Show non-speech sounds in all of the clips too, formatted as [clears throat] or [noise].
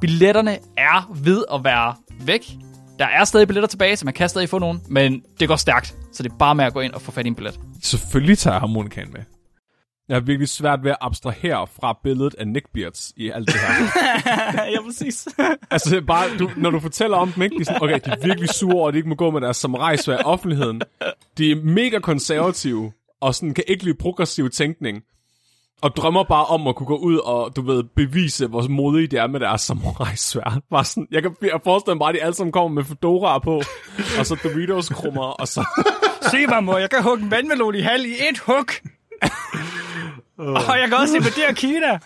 Billetterne er ved at være væk. Der er stadig billetter tilbage, så man kan stadig få nogen, men det går stærkt. Så det er bare med at gå ind og få fat i en billet. Selvfølgelig tager jeg harmonikaen med. Jeg har virkelig svært ved at abstrahere fra billedet af neckbeards i alt det her. [laughs] ja, præcis. [laughs] altså bare, du, når du fortæller om dem, ikke? De er sådan, okay, de er virkelig sure at de ikke må gå med deres samurajsvær i offentligheden. De er mega konservative, og sådan kan ikke lide progressiv tænkning. Og drømmer bare om at kunne gå ud og, du ved, bevise, hvor modige de er med deres samurajsvær. Bare sådan, jeg kan jeg forestiller mig bare, at de alle sammen kommer med fedoraer på, og så Doritos-krummer, og så... Se mig, mor. Jeg kan hugge en vandmelon i halv i et hug. Og jeg kan også invadere Kina.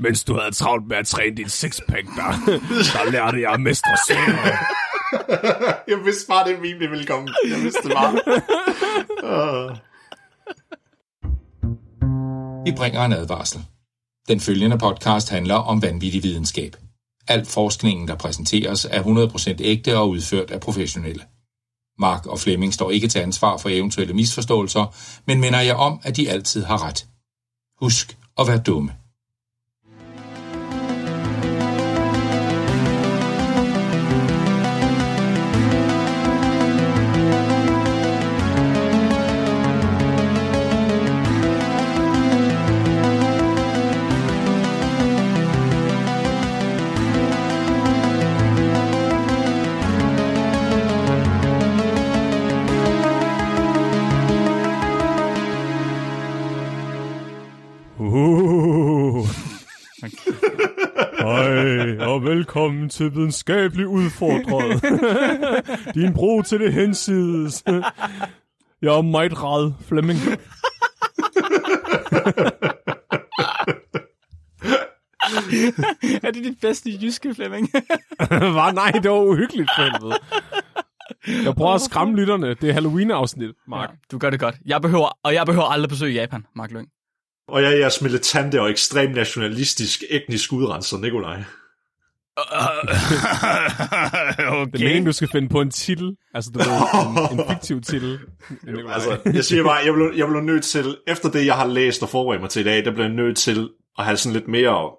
Mens du havde travlt med at træne din sixpack, der, der lærte jeg at mestre svære. Jeg vidste bare, det meme, det ville komme. Jeg vidste det bare. Ah. Vi bringer en advarsel. Den følgende podcast handler om vanvittig videnskab. Al forskningen, der præsenteres, er 100% ægte og udført af professionelle. Mark og Flemming står ikke til ansvar for eventuelle misforståelser, men minder jer om, at de altid har ret. Husk at være dumme. Og velkommen til videnskabelig udfordret. [laughs] Din bro til det hensides. Jeg er meget ræd, Flemming. [laughs] Er det dit bedste jyske, Flemming? [laughs] Var nej, det var uhyggeligt helvede. Jeg prøver at skræmme lytterne. Det er Halloween-afsnit, Mark. Ja, du gør det godt. Jeg behøver, og jeg behøver aldrig besøge Japan, Mark Lyng. Og jeg er jeres militante og ekstremt nationalistisk, etnisk udrenser, Nikolaj. Okay. [laughs] Det er meningen, du skal finde på en titel. Altså, du ved, en, en [laughs] fiktiv titel. Altså, jeg siger bare, jeg blev, jeg blev nødt til, efter det, jeg har læst og forberedt mig til i dag, der blev jeg nødt til at have sådan lidt mere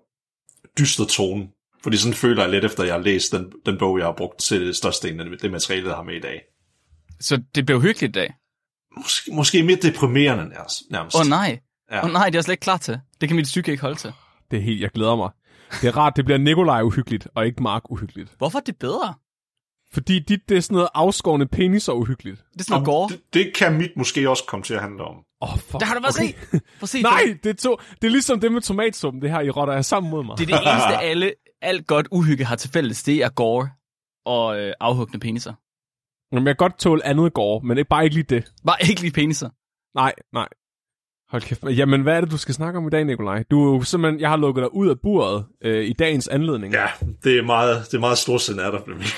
dyster tone. Fordi sådan føler jeg lidt, efter jeg har læst den, den bog, jeg har brugt til størstedelen af det materiale, jeg har med i dag. Så det blev hyggeligt i dag. Måske, måske mere deprimerende nærmest. Åh oh, nej. Ja. Åh oh, nej, det er jeg slet ikke klar til. Det kan mit psyke ikke holde til. Det er helt, jeg glæder mig. Det er rart, det bliver Nikolaj uhyggeligt, og ikke Mark uhyggeligt. Hvorfor er det bedre? Fordi dit, det er sådan noget afskårende penis og uhyggeligt. Det er sådan noget gore. det, det kan mit måske også komme til at handle om. Åh, oh, fuck. Der har du bare okay. se. Prøv at se. [laughs] Nej, det er, to, det er ligesom det med tomatsuppen, det her, I rotter er sammen mod mig. Det er det eneste, [laughs] alle, alt godt uhygge har til fælles. Det er gore og øh, afhuggende peniser. Jamen, jeg kan godt tåle andet går, men det er bare ikke lige det. Bare ikke lige peniser. Nej, nej. Hold kæft. Jamen, hvad er det, du skal snakke om i dag, Nikolaj? Du er jo simpelthen, jeg har lukket dig ud af buret øh, i dagens anledning. Ja, det er meget, det er meget storsind af dig, Flemming.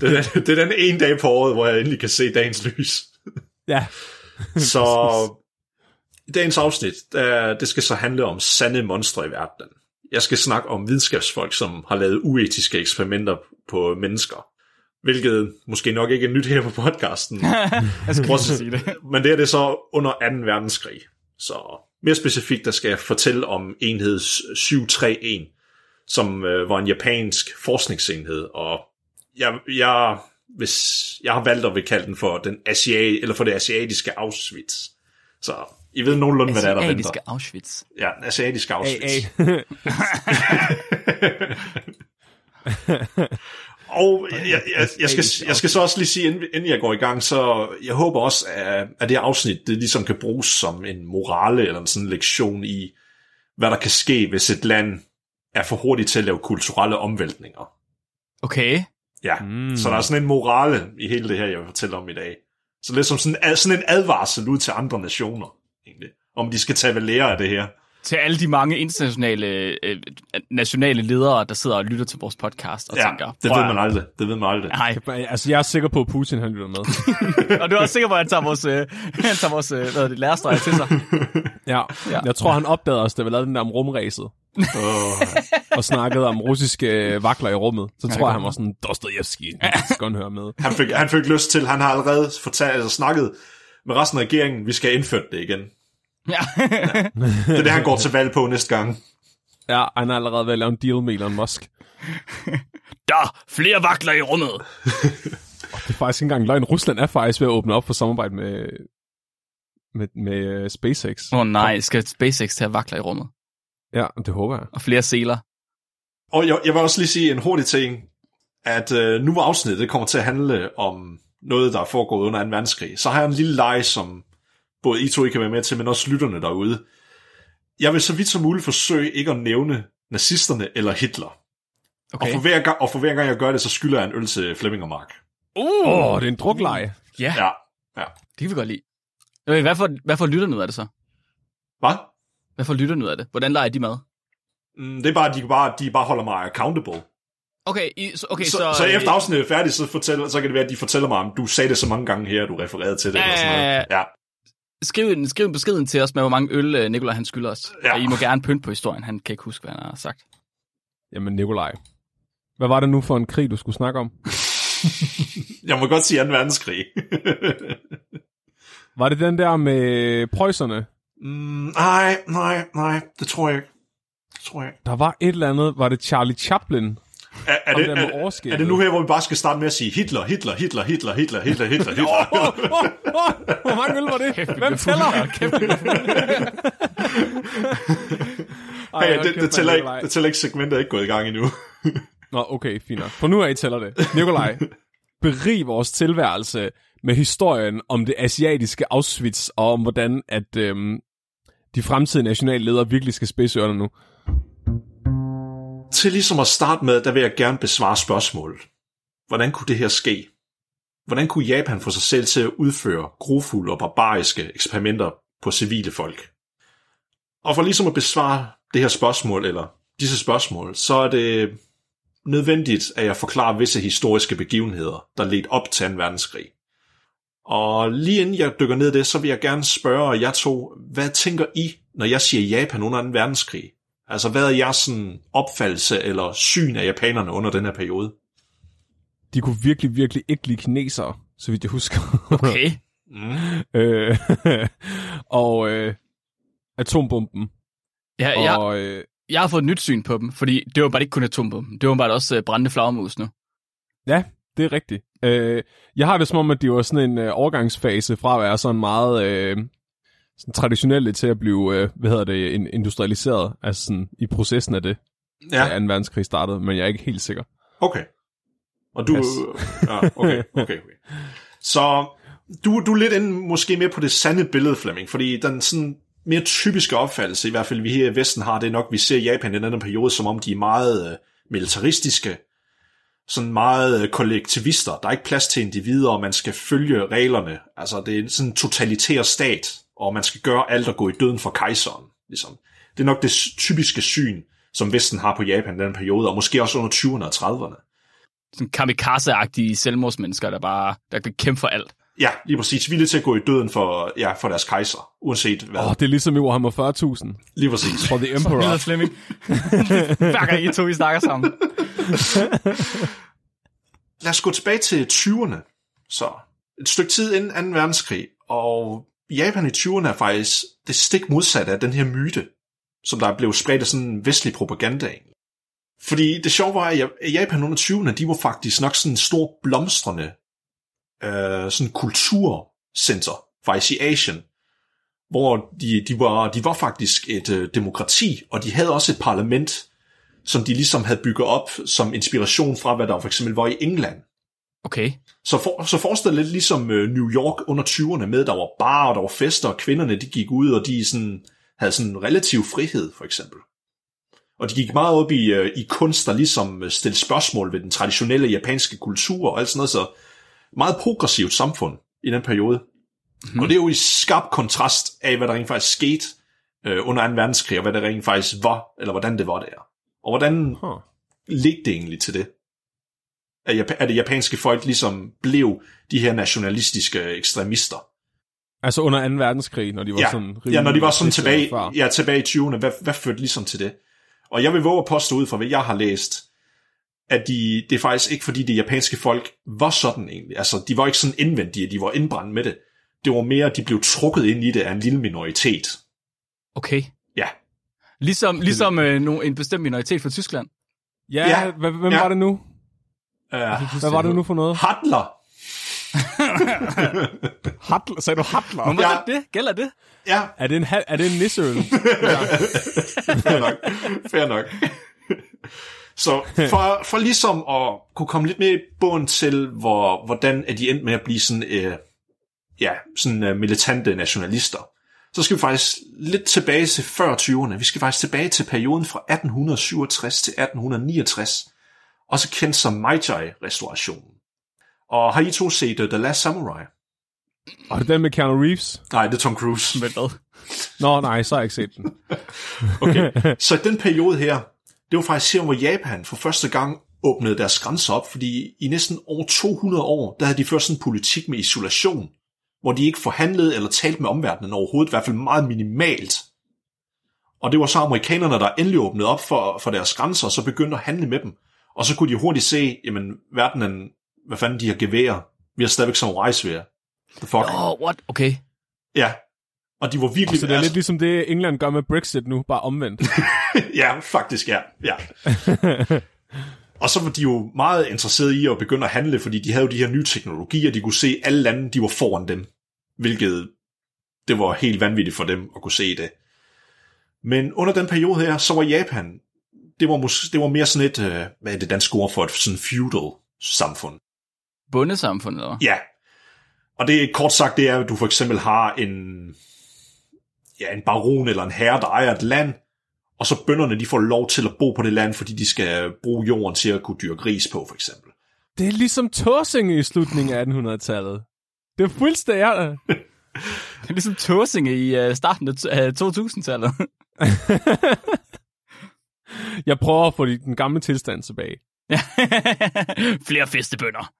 det, er, det er den ene dag på året, hvor jeg endelig kan se dagens lys. [laughs] Ja. [laughs] Så i dagens afsnit, der, det skal så handle om sande monstre i verdenen. Jeg skal snakke om videnskabsfolk, som har lavet uetiske eksperimenter på mennesker. Hvilket måske nok ikke er nyt her på podcasten. [laughs] Jeg skal lige sige det. Men det er det så under 2. verdenskrig. Så mere specifikt, der skal jeg fortælle om enhed 731, som øh, var en japansk forskningsenhed, og jeg, jeg, hvis, jeg har valgt at vil kalde den for, den Asia, eller for det asiatiske Auschwitz. Så I ved nogenlunde, hvad der er, der venter. Asiatiske Auschwitz. Ja, den asiatiske Auschwitz. AA. [laughs] [laughs] Og jeg, jeg, jeg, jeg, skal, jeg skal så også lige sige, inden, inden jeg går i gang, så jeg håber også, at, at det her afsnit, det ligesom kan bruges som en morale eller en sådan lektion i, hvad der kan ske, hvis et land er for hurtigt til at lave kulturelle omvæltninger. Okay. Ja, mm. så der er sådan en morale i hele det her, jeg vil fortælle om i dag. Så lidt som sådan, sådan en advarsel ud til andre nationer, egentlig, om de skal tage ved lære af det her. Til alle de mange internationale, øh, nationale ledere, der sidder og lytter til vores podcast og Ja, tænker, det "Prøv ved man aldrig. Det ved man aldrig. Nej, Altså, jeg er sikker på, at Putin han lytter med. [laughs] og du er også sikker på, at han tager vores, øh, [laughs] han tager vores øh, hvad det, lærestreger til sig. [laughs] Ja. Ja. Jeg tror, han opdagede os, da vi lavede den der om rumræset. og snakkede om russiske øh, vakler i rummet. Så tror jeg, han var sådan, Dostojevski, jeg skal godt høre med. Han fik, han fik lyst til, han har allerede fortalt, altså snakket med resten af regeringen, vi skal have indført det igen. Ja. Det er det, han går til valg på næste gang. Ja, han har allerede ved at lave en deal med Elon Musk. Der er flere vakler i rummet. Det er faktisk ikke engang løgn. Rusland er faktisk ved at åbne op for samarbejde med, med, med uh, SpaceX. Åh oh, nej, skal SpaceX til at vakler i rummet? Ja, det håber jeg. Og flere seler. Og jeg, jeg vil også lige sige en hurtig ting, at øh, nu hvor afsnittet det kommer til at handle om noget, der er foregået under 2. verdenskrig, så har jeg en lille leg, som både I to I kan være med til, men også lytterne derude. Jeg vil så vidt som muligt forsøge ikke at nævne nazisterne eller Hitler. Okay. Og, for hver gang, og for hver gang jeg gør det, så skylder jeg en øl til Flemming og Mark. Uh, Åh, oh, det er en drukleje. ja, Ja, ja. det kan vi godt lide. Hvad for, hvad for lytter ud af det så? Hvad? Hvad for lytter ud af det? Hvordan leger de med? Mm, det er bare, at de bare, de bare holder mig accountable. Okay, i, så, okay, Så, så, så, så efter afsnittet er færdigt, så, fortæller, så kan det være, at de fortæller mig, om du sagde det så mange gange her, du refererede til det. eller sådan noget. Ja. Skriv, en, skriv en beskeden til os med, hvor mange øl øh, Nikolaj han skylder os. Ja. Og I må gerne pynte på historien. Han kan ikke huske, hvad han har sagt. Jamen, Nikolaj. Hvad var det nu for en krig, du skulle snakke om? [laughs] Jeg må godt sige 2. verdenskrig. [laughs] Var det den der med prøjserne? mm, nej, nej, nej, det tror jeg ikke. Det tror jeg ikke. Der var et eller andet, var det Charlie Chaplin? Er, er, det, er, er det nu her, hvor vi bare skal starte med at sige Hitler, Hitler, Hitler, Hitler, Hitler, Hitler, Hitler, Hitler? Åh, åh, åh, Hvor mange øl var det? Hvem tæller? Kæft. Ej, Hey, det, det, tæller ikke, det tæller ikke segmentet er ikke gået i gang endnu. Nå, okay, fint nok. For nu af tæller det. Nikolaj, berig vores tilværelse med historien om det asiatiske Auschwitz, og om hvordan at øhm, de fremtidige nationale ledere virkelig skal spidse ørerne nu. Til ligesom at starte med, der vil jeg gerne besvare spørgsmålet. Hvordan kunne det her ske? Hvordan kunne Japan få sig selv til at udføre grofulde og barbariske eksperimenter på civile folk? Og for ligesom at besvare det her spørgsmål, eller disse spørgsmål, så er det nødvendigt, at jeg forklarer visse historiske begivenheder, der ledte op til 2. verdenskrig. Og lige inden jeg dykker ned i det, så vil jeg gerne spørge jer to, hvad tænker I, når jeg siger Japan under 2. verdenskrig? Altså, hvad er jeres sådan, opfattelse eller syn af japanerne under den her periode? De kunne virkelig, virkelig ikke lide kinesere, så vidt jeg husker. Okay. Mm. [laughs] øh, [laughs] og øh, atombomben. Ja, jeg, Og, øh, jeg har fået et nyt syn på dem, fordi det var bare ikke kun atombomben. Det var bare også øh, brændende flagermus nu. Ja, det er rigtigt. Øh, jeg har det som om, at det var sådan en øh, overgangsfase fra at være sådan meget øh, sådan traditionelle til at blive, øh, hvad hedder det, in- industrialiseret, altså sådan i processen af det, Ja, ja. 2. verdenskrig startede, men jeg er ikke helt sikker. okay. Og du... Pas. Ja, okay, okay, okay. Så du, du er lidt inde måske mere på det sande billede, Flemming, fordi den sådan mere typiske opfattelse, i hvert fald vi her i Vesten har, det er nok, vi ser Japan i den anden periode, som om de er meget øh, militaristiske, sådan meget øh, kollektivister. Der er ikke plads til individer, og man skal følge reglerne. Altså, det er sådan en totalitær stat, og man skal gøre alt og gå i døden for kejseren. Ligesom. Det er nok det typiske syn, som Vesten har på Japan i den periode, og måske også under 20'erne og 30'erne. Sådan kamikaze-agtige selvmordsmennesker, der bare der kan kæmpe for alt. Ja, lige præcis. Villige til at gå i døden for, ja, for deres kejser, uanset hvad. Åh, oh, det er ligesom i Warhammer 40.000 Lige præcis. for The Emperor. Lyder Flemming. [laughs] Hver gang I to I snakker sammen. Lad os gå tilbage til 20'erne. Så et stykke tid inden 2. verdenskrig, og Japan i 20'erne er faktisk det stik modsatte af den her myte, som der blev spredt af sådan en vestlig propaganda. Fordi det sjove var, at Japan under 20'erne, de var faktisk nok sådan en stor blomstrende øh, sådan kulturcenter, faktisk i Asien, hvor de, de, var, de var faktisk et øh, demokrati, og de havde også et parlament, som de ligesom havde bygget op som inspiration fra, hvad der for eksempel var i England. Okay. Så, for, så forestil dig lidt ligesom øh, New York under 20'erne med, der var bar, og der var fester, og kvinderne de gik ud, og de sådan, havde sådan relativ frihed, for eksempel. Og de gik meget op i, øh, i kunst, der ligesom øh, stillede spørgsmål ved den traditionelle japanske kultur, og alt sådan noget, så meget progressivt samfund i den periode. Mm. Og det er jo i skarp kontrast af, hvad der rent faktisk skete øh, under 2. verdenskrig, og hvad det rent faktisk var, eller hvordan det var der. Og hvordan Huh. ligge det egentlig til det? At, Jap- at det japanske folk ligesom blev de her nationalistiske ekstremister. Altså under 2. verdenskrig, når de var Ja, sådan... ja når de var sådan tilbage, ja, tilbage i 20'erne, hvad, hvad førte ligesom til det? Og jeg vil våge at påstå ud fra, hvad jeg har læst, at de, det er faktisk ikke fordi det japanske folk var sådan egentlig. Altså, de var ikke sådan indvendige, de var indbrændt med det. Det var mere, at de blev trukket ind i det af en lille minoritet. Okay. Ja, Ligesom, ligesom øh, no, en bestemt minoritet fra Tyskland. Ja, Ja, hvem, hvem ja. var det nu? Uh, Hvad var det nu for noget? Hadler. Hatler, sagde du Hatler? Hvorfor Ja. ja. det? Gælder det? Ja, Er det en, ha- er det en nisseøl? [laughs] fair nok. Fair nok. Så for, for ligesom at kunne komme lidt mere i bund til, hvor, hvordan er de endt med at blive sådan, øh, ja, sådan øh, militante nationalister, så skal vi faktisk lidt tilbage til før 20'erne. Vi skal faktisk tilbage til perioden fra 1867 til 1869, også kendt som Meiji-restaurationen. Og har I to set uh, The Last Samurai? Og det er den med Keanu Reeves? Nej, det er Tom Cruise. Men hvad? Nå, nej, så har jeg ikke set den. [laughs] Okay. Så den periode her, det var faktisk her, hvor Japan for første gang åbnede deres grænser op, fordi i næsten over 200 år, der havde de ført sådan en politik med isolation, hvor de ikke forhandlede eller talte med omverdenen overhovedet, i hvert fald meget minimalt. Og det var så amerikanerne, der endelig åbnede op for, for deres grænser, og så begyndte at handle med dem. Og så kunne de hurtigt se, jamen, verdenen, hvad fanden de har geværer, vi har stadigvæk samurajsvær. The fuck? Oh, what? Okay. Ja. Og de var virkelig... Så det er lidt ligesom det, England gør med Brexit nu, bare omvendt. [laughs] ja, faktisk, ja. ja. [laughs] og så var de jo meget interesserede i at begynde at handle, fordi de havde jo de her nye teknologier, de kunne se alle lande, de var foran dem, hvilket det var helt vanvittigt for dem at kunne se det. Men under den periode her, så var Japan, det var, mås- det var mere sådan et, øh, hvad er det danske ord for et sådan feudal samfund. Bundesamfundet, eller? Ja. Og det kort sagt, det er, at du for eksempel har en, ja, en baron eller en herre, der ejer et land, og så bønderne, de får lov til at bo på det land, fordi de skal bruge jorden til at kunne dyrke ris på, for eksempel. Det er ligesom Torsinge i slutningen af 1800-tallet. Det er fuldstændig... [laughs] Det er ligesom Tåsinge i uh, starten af 2000-tallet. [laughs] [laughs] Jeg prøver at få den gamle tilstand tilbage. [laughs] Flere festebønder.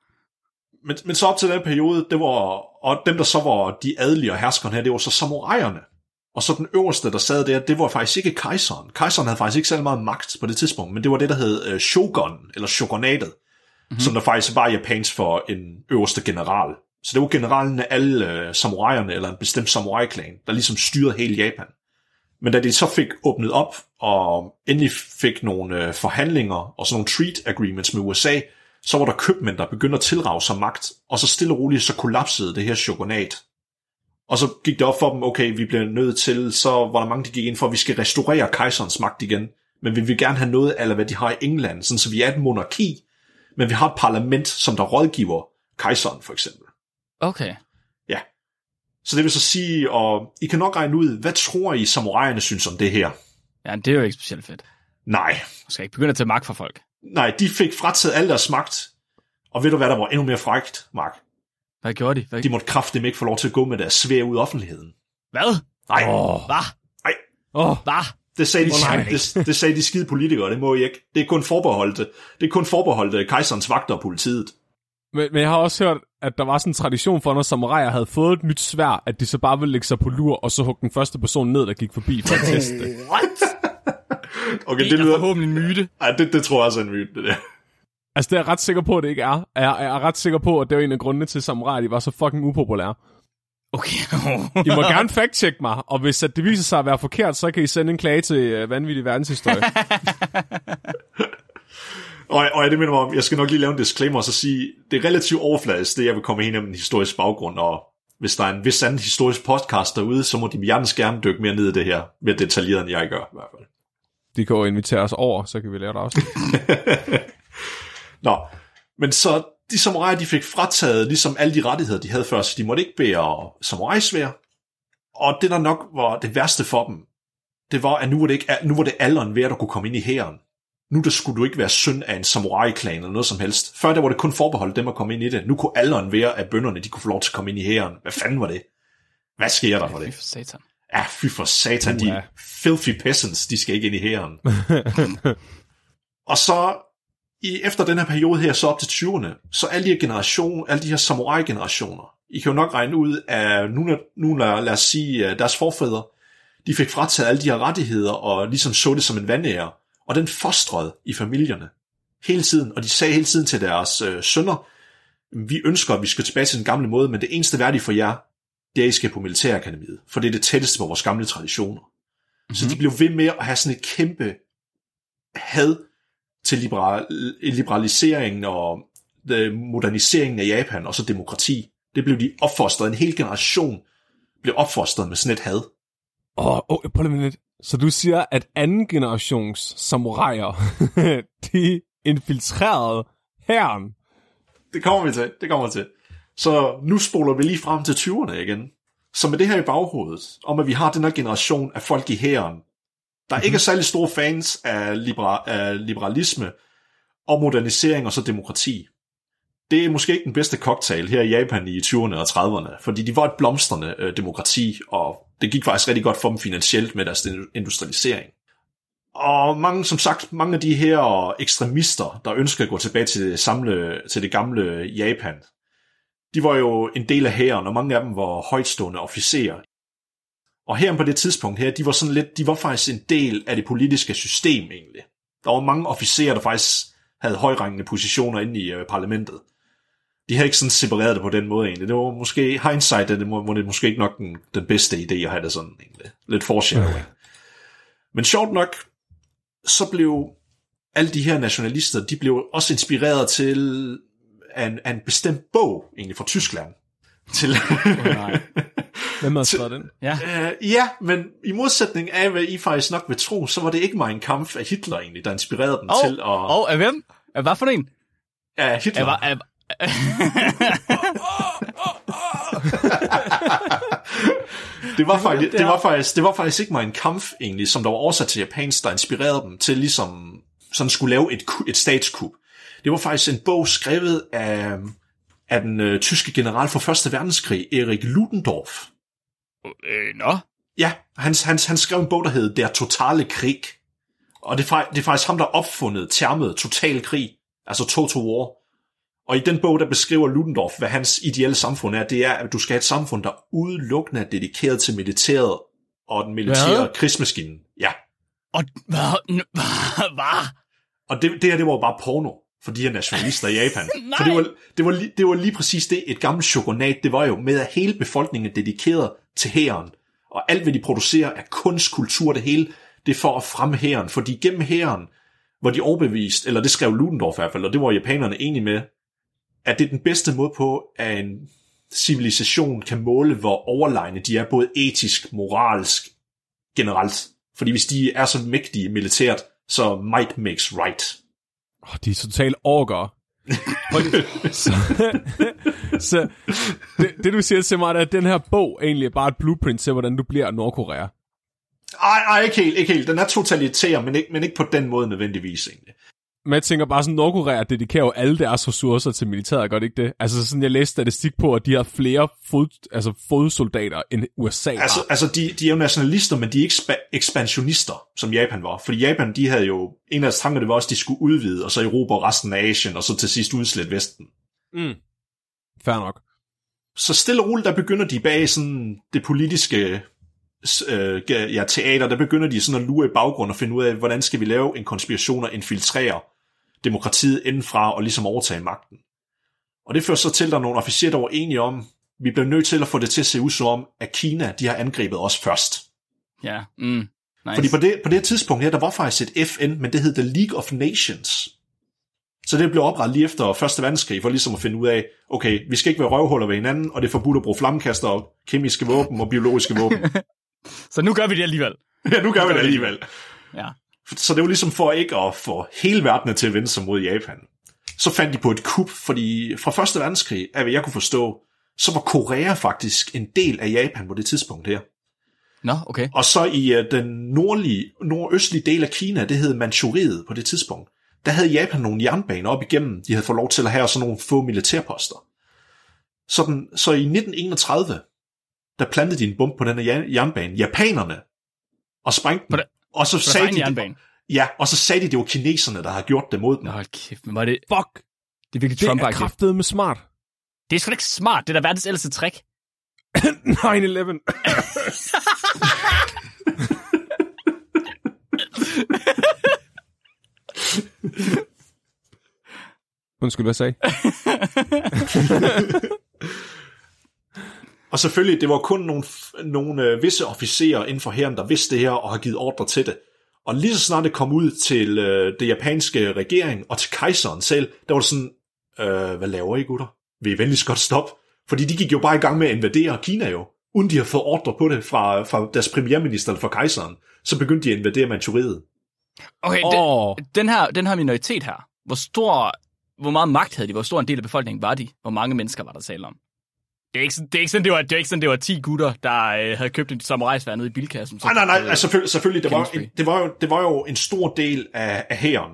Men, men så op til den periode, det var, og dem, der så var de adelige og herskerne her, det var så samurajerne. Og så den øverste, der sad der, det var faktisk ikke kejseren. Kejseren havde faktisk ikke særlig meget magt på det tidspunkt, men det var det, der hed øh, shogun, eller shogunatet, mm-hmm. som der faktisk var japansk for en øverste general. Så det var generalen af alle øh, samurajerne, eller en bestemt samurai-klan, der ligesom styrede hele Japan. Men da de så fik åbnet op, og endelig fik nogle øh, forhandlinger og sådan nogle treat agreements med USA, så var der købmænd, der begyndte at tilrage sig magt, og så stille og roligt, så kollapsede det her shogunat. Og så gik det op for dem, okay, vi bliver nødt til, så var der mange, der gik ind for, at vi skal restaurere kejserens magt igen, men vi vil gerne have noget af, hvad de har i England, sådan så vi er et monarki, men vi har et parlament, som der rådgiver kejseren, for eksempel. Okay. Så det vil så sige, og I kan nok regne ud, hvad tror I, samurajerne synes om det her? Ja, det er jo ikke specielt fedt. Nej, Du skal ikke begynde at tage magt fra folk. nej, de fik frataget al deres magt, og ved du hvad, der var endnu mere frækt, Mark? Hvad gjorde de? Hvad? De måtte kraftigt ikke få lov til at gå med deres svær ud i offentligheden. Hvad? Nej, Åh, Hvad? nej, oh, Hvad? det sagde, de, nej. det, det sagde de skide politikere, det må I ikke. Det er kun forbeholdt, det er kun forbeholdt kejserens vagter og politiet. Men, men jeg har også hørt, at der var sådan en tradition for, når samuraier havde fået et nyt svær, at de så bare ville lægge sig på lur, og så hugge den første person ned, der gik forbi for at teste det. What? [laughs] Okay, Det det er lyder... forhåbentlig en myte. Ej, det, det tror jeg også er en myte, det der. Altså, det er jeg ret sikker på, at det ikke er. Jeg, jeg er ret sikker på, at det var en af grundene til, at samuraier de var så fucking upopulære. Okay. I må [laughs] gerne fact-check mig, og hvis at det viser sig at være forkert, så kan I sende en klage til uh, Vanvittig Verdenshistorie. [laughs] Og, og det minder mig om, jeg skal nok lige lave en disclaimer og så sige, det er relativt overfladisk, det jeg vil komme ind om en historisk baggrund, og hvis der er en vis anden historisk podcast derude, så må de hjertens gerne dykke mere ned i det her, mere detaljeret end jeg gør i hvert fald. De kan jo invitere os over, så kan vi lave det også. [laughs] Nå, men så de samuraier, de fik frataget ligesom alle de rettigheder, de havde før, så de måtte ikke bære samurajsvær. Og det der nok var det værste for dem, det var, at nu var det, ikke, nu var det alderen værd, at kunne komme ind i hæren. Nu der skulle du ikke være søn af en samurai-klan eller noget som helst. Før der var det kun forbeholdt dem at komme ind i det. Nu kunne alderen være, at bønderne de kunne få lov til at komme ind i hæren. Hvad fanden var det? Hvad sker der for Fy det? for satan. Ja, fy for satan, de filthy peasants, de skal ikke ind i hæren. [laughs] og så, i, efter den her periode her, så op til 20'erne, så alle de her generationer, alle de her samurai-generationer, I kan jo nok regne ud, at nu, nu lad, lad os sige, deres forfædre, de fik frataget alle de her rettigheder, og ligesom så det som en vandære, og den fostrede i familierne hele tiden, og de sagde hele tiden til deres øh, sønner, vi ønsker, at vi skal tilbage til den gamle måde, men det eneste værdige for jer, det er, at I skal på militærakademiet, for det er det tætteste på vores gamle traditioner. Mm-hmm. Så de blev ved med at have sådan et kæmpe had til liberal, liberaliseringen og øh, moderniseringen af Japan, og så demokrati. Det blev de opfostret, en hel generation blev opfostret med sådan et had. Åh, oh, oh, prøv lige lidt. Så du siger, at anden generations samuraier, [laughs] de infiltrerede herren. Det kommer vi til, det kommer vi til. Så nu spoler vi lige frem til 20'erne igen. Så med det her i baghovedet, om at vi har den her generation af folk i hæren, der ikke er særlig store fans af, libera- af liberalisme og modernisering og så demokrati. Det er måske ikke den bedste cocktail her i Japan i 20'erne og 30'erne, fordi de var et blomstrende øh, demokrati, og det gik faktisk rigtig godt for dem finansielt med deres industrialisering. Og mange, som sagt, mange af de her ekstremister, der ønsker at gå tilbage til det, samle, til det gamle Japan, de var jo en del af hæren, og mange af dem var højtstående officerer. Og her på det tidspunkt her, de var sådan lidt, de var faktisk en del af det politiske system egentlig. Der var mange officerer, der faktisk havde højrangende positioner inde i øh, parlamentet. De havde ikke sådan separeret det på den måde egentlig. Det var måske, hindsight, det må, må det måske ikke nok den, den bedste idé at have det sådan egentlig. Lidt foreshadowing. Men sjovt nok, så blev alle de her nationalister, de blev også inspireret til af en, af en bestemt bog, egentlig fra Tyskland. Til, nej. [laughs] Hvem har skrevet den? Ja. uh, ja, men i modsætning af, hvad I faktisk nok vil tro, så var det ikke Mein Kampf af Hitler egentlig, der inspirerede dem Og, til at... og af hvem? Af hvad for en? Ja, Hitler. Af, af, [laughs] det, var faktisk, det, var faktisk, det var faktisk ikke Mein Kampf egentlig, som der var oversat til japansk, der inspirerede dem til ligesom sådan skulle lave et, et statskup. Det var faktisk en bog skrevet af, af den øh, tyske general for Første Verdenskrig, Erik Ludendorff. øh, nå. Ja, han, han, han skrev en bog, der hed Der totale krig. Og det er, det er faktisk ham, der opfundet termet total krig, altså total war. Og i den bog, der beskriver Ludendorff, hvad hans ideelle samfund er, det er, at du skal have et samfund, der udelukkende er dedikeret til militæret og den militære Hvad? krigsmaskine. Ja, Og hvad? Hvad? og det, det her, det var bare porno for de her nationalister i Japan. [laughs] Nej. For det var, det, var, det var lige præcis det, et gammelt chokonat, det var jo med, at hele befolkningen er dedikeret til hæren. Og alt, hvad de producerer, er kunst, kultur, det hele, det er for at fremme hæren. Fordi gennem hæren, hvor de overbevist, eller det skrev Ludendorff i hvert fald, og det var japanerne enige med, at det er den bedste måde på, at en civilisation kan måle, hvor overlegne de er, både etisk, moralsk, generelt. Fordi hvis de er så mægtige militært, så might makes right. Oh, de er totalt orker. [laughs] Så, så det, det, du siger til mig, er, at den her bog egentlig er bare et blueprint til, hvordan du bliver Nordkorea. Ej, ej, ikke helt, ikke helt. Den er totalitær, men ikke, men ikke på den måde nødvendigvis, egentlig. Men jeg tænker bare sådan, Nordkorea dedikerer jo alle deres ressourcer til militæret, gør det ikke det? Altså sådan, jeg læste statistik på, at de har flere fod, altså fodsoldater, end USA Altså, har. altså de, de er jo nationalister, men de er ikke spa- ekspansionister, som Japan var. Fordi Japan, de havde jo, en af deres tanker, det var også, at de skulle udvide, og så erobre resten af Asien, og så til sidst udslætte Vesten. Mm. Fair nok. Så stille og roligt, der begynder de bag sådan det politiske øh, ja, teater, der begynder de sådan at lure i baggrund og finde ud af, hvordan skal vi lave en konspiration og infiltrere demokratiet indenfra og ligesom overtage magten. Og det fører så til, at der er nogle officerer, der var enige om, vi bliver nødt til at få det til at se ud som om, at Kina, de har angrebet os først. Ja. Mm. Nice. Fordi på det, på det her tidspunkt her, der var faktisk et FN, men det hed The League of Nations. Så det blev oprettet lige efter Første Verdenskrig, for ligesom at finde ud af, okay, vi skal ikke være røvhuller ved hinanden, og det er forbudt at bruge flammekaster og kemiske våben og biologiske våben. [laughs] Så nu gør vi det alligevel. ja, nu gør vi det alligevel. Ja. Så det var ligesom for ikke at få hele verden til at vende sig mod Japan. Så fandt de på et kup, fordi fra Første Verdenskrig, af hvad jeg kunne forstå, så var Korea faktisk en del af Japan på det tidspunkt her. Nå, okay. Og så i uh, den nordlige, nordøstlige del af Kina, det hed Manchuriet på det tidspunkt, der havde Japan nogle jernbaner op igennem. De havde fået lov til at have sådan nogle få militærposter. Så, den, så i 1931, der plantede de en bombe på den her jern- jernbane. Japanerne. Og sprængte den. Det- Og så På sagde de, jernbane. ja, og så sagde de, det var kineserne, der havde gjort det mod dem. Nå, hold kæft, men var det, Fuck, det er virkelig det trump er kraftet med smart. Det er sgu ikke smart. Det er da verdens ældste trick. 9-11. [laughs] Undskyld, hvad sagde? [laughs] Og selvfølgelig, det var kun nogle, nogle øh, visse officerer inden for herren, der vidste det her og har givet ordre til det. Og lige så snart det kom ud til øh, det japanske regering og til kejseren selv, der var det sådan, øh, hvad laver I gutter? Vil I venligst godt stoppe? Fordi de gik jo bare i gang med at invadere Kina jo, uden de har fået ordre på det fra, fra deres premierminister eller fra kejseren. Så begyndte de at invadere Manchuriet. Okay, den, Åh, den, her, den her minoritet her, hvor stor, hvor meget magt havde de? Hvor stor en del af befolkningen var de? Hvor mange mennesker var der tale om? Det er ikke, sådan- det er ikke sådan, det var, det er ikke sådan, det var 10 gutter, der øh, havde købt en samurajsvær nede i bilkassen. så- Nej, nej, nej, altså, selvfølgelig, selvfølgelig det, var, en, det, var jo, det var jo en stor del af, af hæren.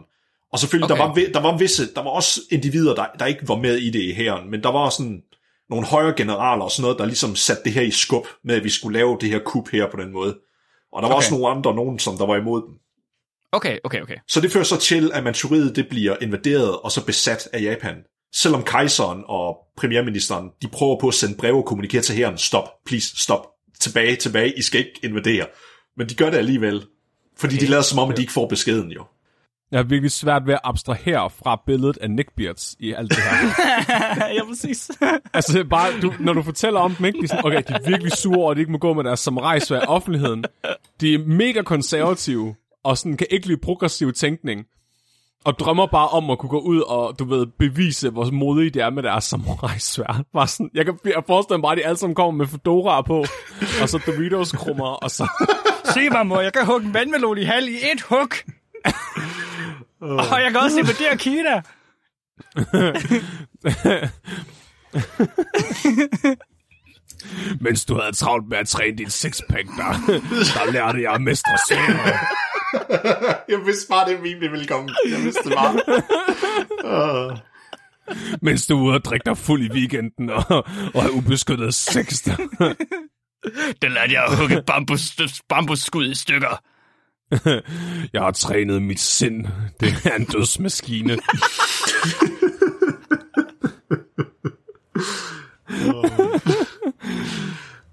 Og selvfølgelig, okay. der, var, der var visse, der var også individer, der, der ikke var med i det i hæren, men der var sådan nogle højere generaler og sådan noget, der ligesom satte det her i skub med, at vi skulle lave det her kup her på den måde. Og der var Okay. også nogle andre, nogen, som der var imod dem. Okay, okay, okay. Så det fører så til, at Manchuriet det bliver invaderet og så besat af Japan. Selvom kejseren og premierministeren, de prøver på at sende breve og kommunikere til hæren, stop, please, stop, tilbage, tilbage, I skal ikke invadere. Men de gør det alligevel, fordi okay. de lader som om, at de ikke får beskeden jo. jeg har virkelig svært ved at abstrahere fra billedet af neckbeards i alt det her. [laughs] ja, præcis. [laughs] altså, bare, du, når du fortæller om dem, ikke? De er sådan, okay, de er virkelig sure, og de ikke må gå med deres samurajsvær i offentligheden. De er mega konservative, og sådan kan ikke lide progressiv tænkning. Og drømmer bare om at kunne gå ud og, du ved, bevise, hvor modige de er med deres samurajsvær. Bare sådan, jeg kan jeg forestille mig bare, at de alle sammen kommer med fedoraer på, og så Doritos-krummer, og så... Se mig, mor, jeg kan hugge en vandmelon i halv i et hug. Og jeg kan også invadere Kina. Mens du havde travlt med at træne din sixpack, der, der lærte jeg at mestre svære. [laughs] Jeg vidste bare, det meme, det ville komme. Jeg vidste det bare. Mens du er ude og drikke dig fuld i weekenden og, og have ubeskyttet sex. der. [laughs] Den lærte jeg at hugge bambus, bambusskud i stykker. [laughs] Jeg har trænet mit sind. Det er en dødsmaskine.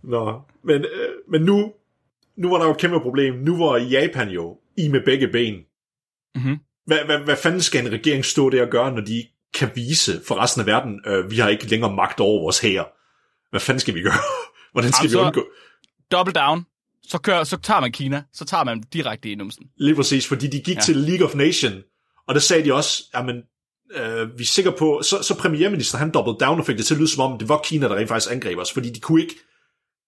Nå, men, øh, men nu, nu var der jo et kæmpe problem. Nu var Japan jo i med begge ben. Mhm. Hvad, hvad, hvad fanden skal en regering stå der og gøre, når de kan vise for resten af verden, øh, vi har ikke længere magt over vores hære. Hvad fanden skal vi gøre? [laughs] Hvordan skal Jamen, vi undgå? Double down. Så, kører, så tager man Kina. Så tager man direkte i numsen. Lige præcis, fordi de gik ja. Til League of Nation, og der sagde de også, jamen, øh, vi er sikre på, så, så premierminister, han doubled down og fik det til at lyde som om, det var Kina, der rent faktisk angreb os, fordi de kunne ikke,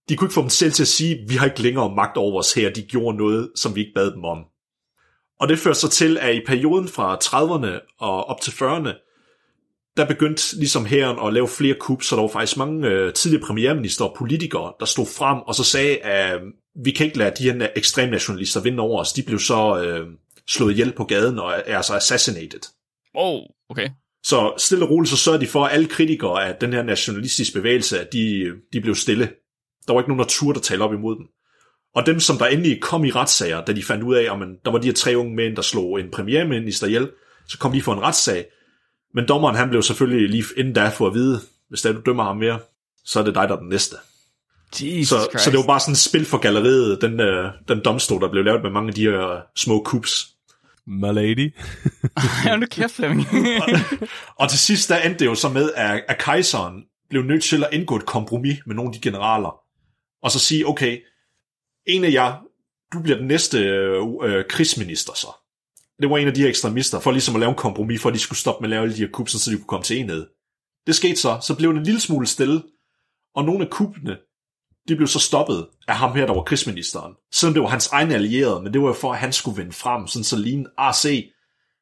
de kunne ikke få dem selv til at sige, vi har ikke længere magt over vores her, de gjorde noget, som vi ikke bad dem om. Og det førte så til, at i perioden fra 30'erne og op til 40'erne, der begyndte ligesom herren at lave flere kup, så der var faktisk mange øh, tidligere premierminister og politikere, der stod frem og så sagde, at vi kan ikke lade de her ekstremnationalister vinde over os. De blev så øh, slået ihjel på gaden og er, altså assassinated. Oh, okay. Så stille og roligt, så sørgede de for, at alle kritikere af den her nationalistiske bevægelse, at de, de blev stille. Der var ikke nogen, der turde tale op imod dem. Og dem, som der endelig kom i retssager, da de fandt ud af, at der var de her tre unge mænd, der slog en premierminister ihjel, så kom de for en retssag. Men dommeren, han blev selvfølgelig lige inden da for at vide, hvis der du dømmer ham mere, så er det dig, der er den næste. Jesus Så, Christ. så det var bare sådan et spil for galleriet, den, øh, den domstol, der blev lavet med mange af de her små kups. My lady. [laughs] Ja, nu kæft, Flemming. [laughs] Og til sidst, der endte det jo så med, at, at kejseren blev nødt til at indgå et kompromis med nogle af de generaler. Og så sige, okay, en af jer, du bliver den næste øh, øh, krigsminister så. Det var en af de her ekstremister, for ligesom at lave en kompromis, for at de skulle stoppe med at lave alle de her kup, så de kunne komme til enhed. Det skete så, så blev det en lille smule stille, og nogle af kuppene, de blev så stoppet af ham her, der var krigsministeren. Selvom det var hans egen allierede, men det var for, at han skulle vinde frem, sådan så lignende, ah se,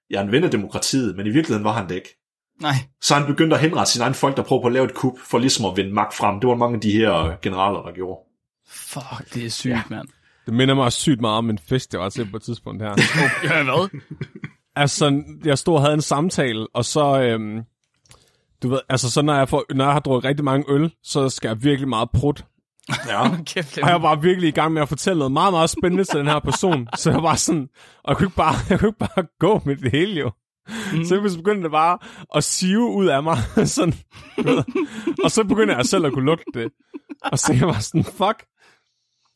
jeg er en ven af demokratiet, men i virkeligheden var han det ikke. Nej. Så han begyndte at henrette sine egne folk, der prøvede på at lave et kup, for ligesom at vinde magt frem. Det var mange af de her generaler, der gjorde. Fuck, det er sygt, ja. mand. Det minder mig også sygt meget om en fest, jeg var til på et tidspunkt her. [laughs] Ja, hvad? altså, jeg stod og havde en samtale, og så, øhm, du ved, altså så når jeg, får, når jeg har drukket rigtig mange øl, så skal jeg virkelig meget prut. Ja. [laughs] Kæft, Og jeg var bare virkelig i gang med at fortælle noget meget, meget spændende til den her person. [laughs] Så jeg var sådan, og jeg kunne ikke bare, jeg kunne ikke bare gå med det hele jo. Mm. Så jeg begyndte det bare at sive ud af mig. sådan, du ved. og så begyndte jeg selv at kunne lugte det. Og så jeg var sådan, fuck.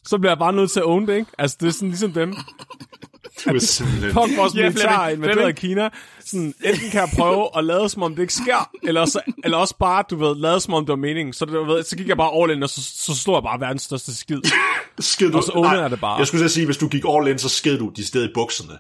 Så bliver jeg bare nødt til at own det, ikke? Altså, det er sådan ligesom dem. Du er simpelthen... Fuck vores militær invaderet Flemming. Kina. Sådan, enten kan jeg prøve at lade som om det ikke sker, eller også, eller også bare, du ved, lade som om det var meningen. Så, du ved, så gik jeg bare all in, og så, så slog jeg bare verdens største skid. Skid du... Og så ownede jeg det bare. Jeg skulle sige, hvis du gik all in, så sked du de steder i bukserne.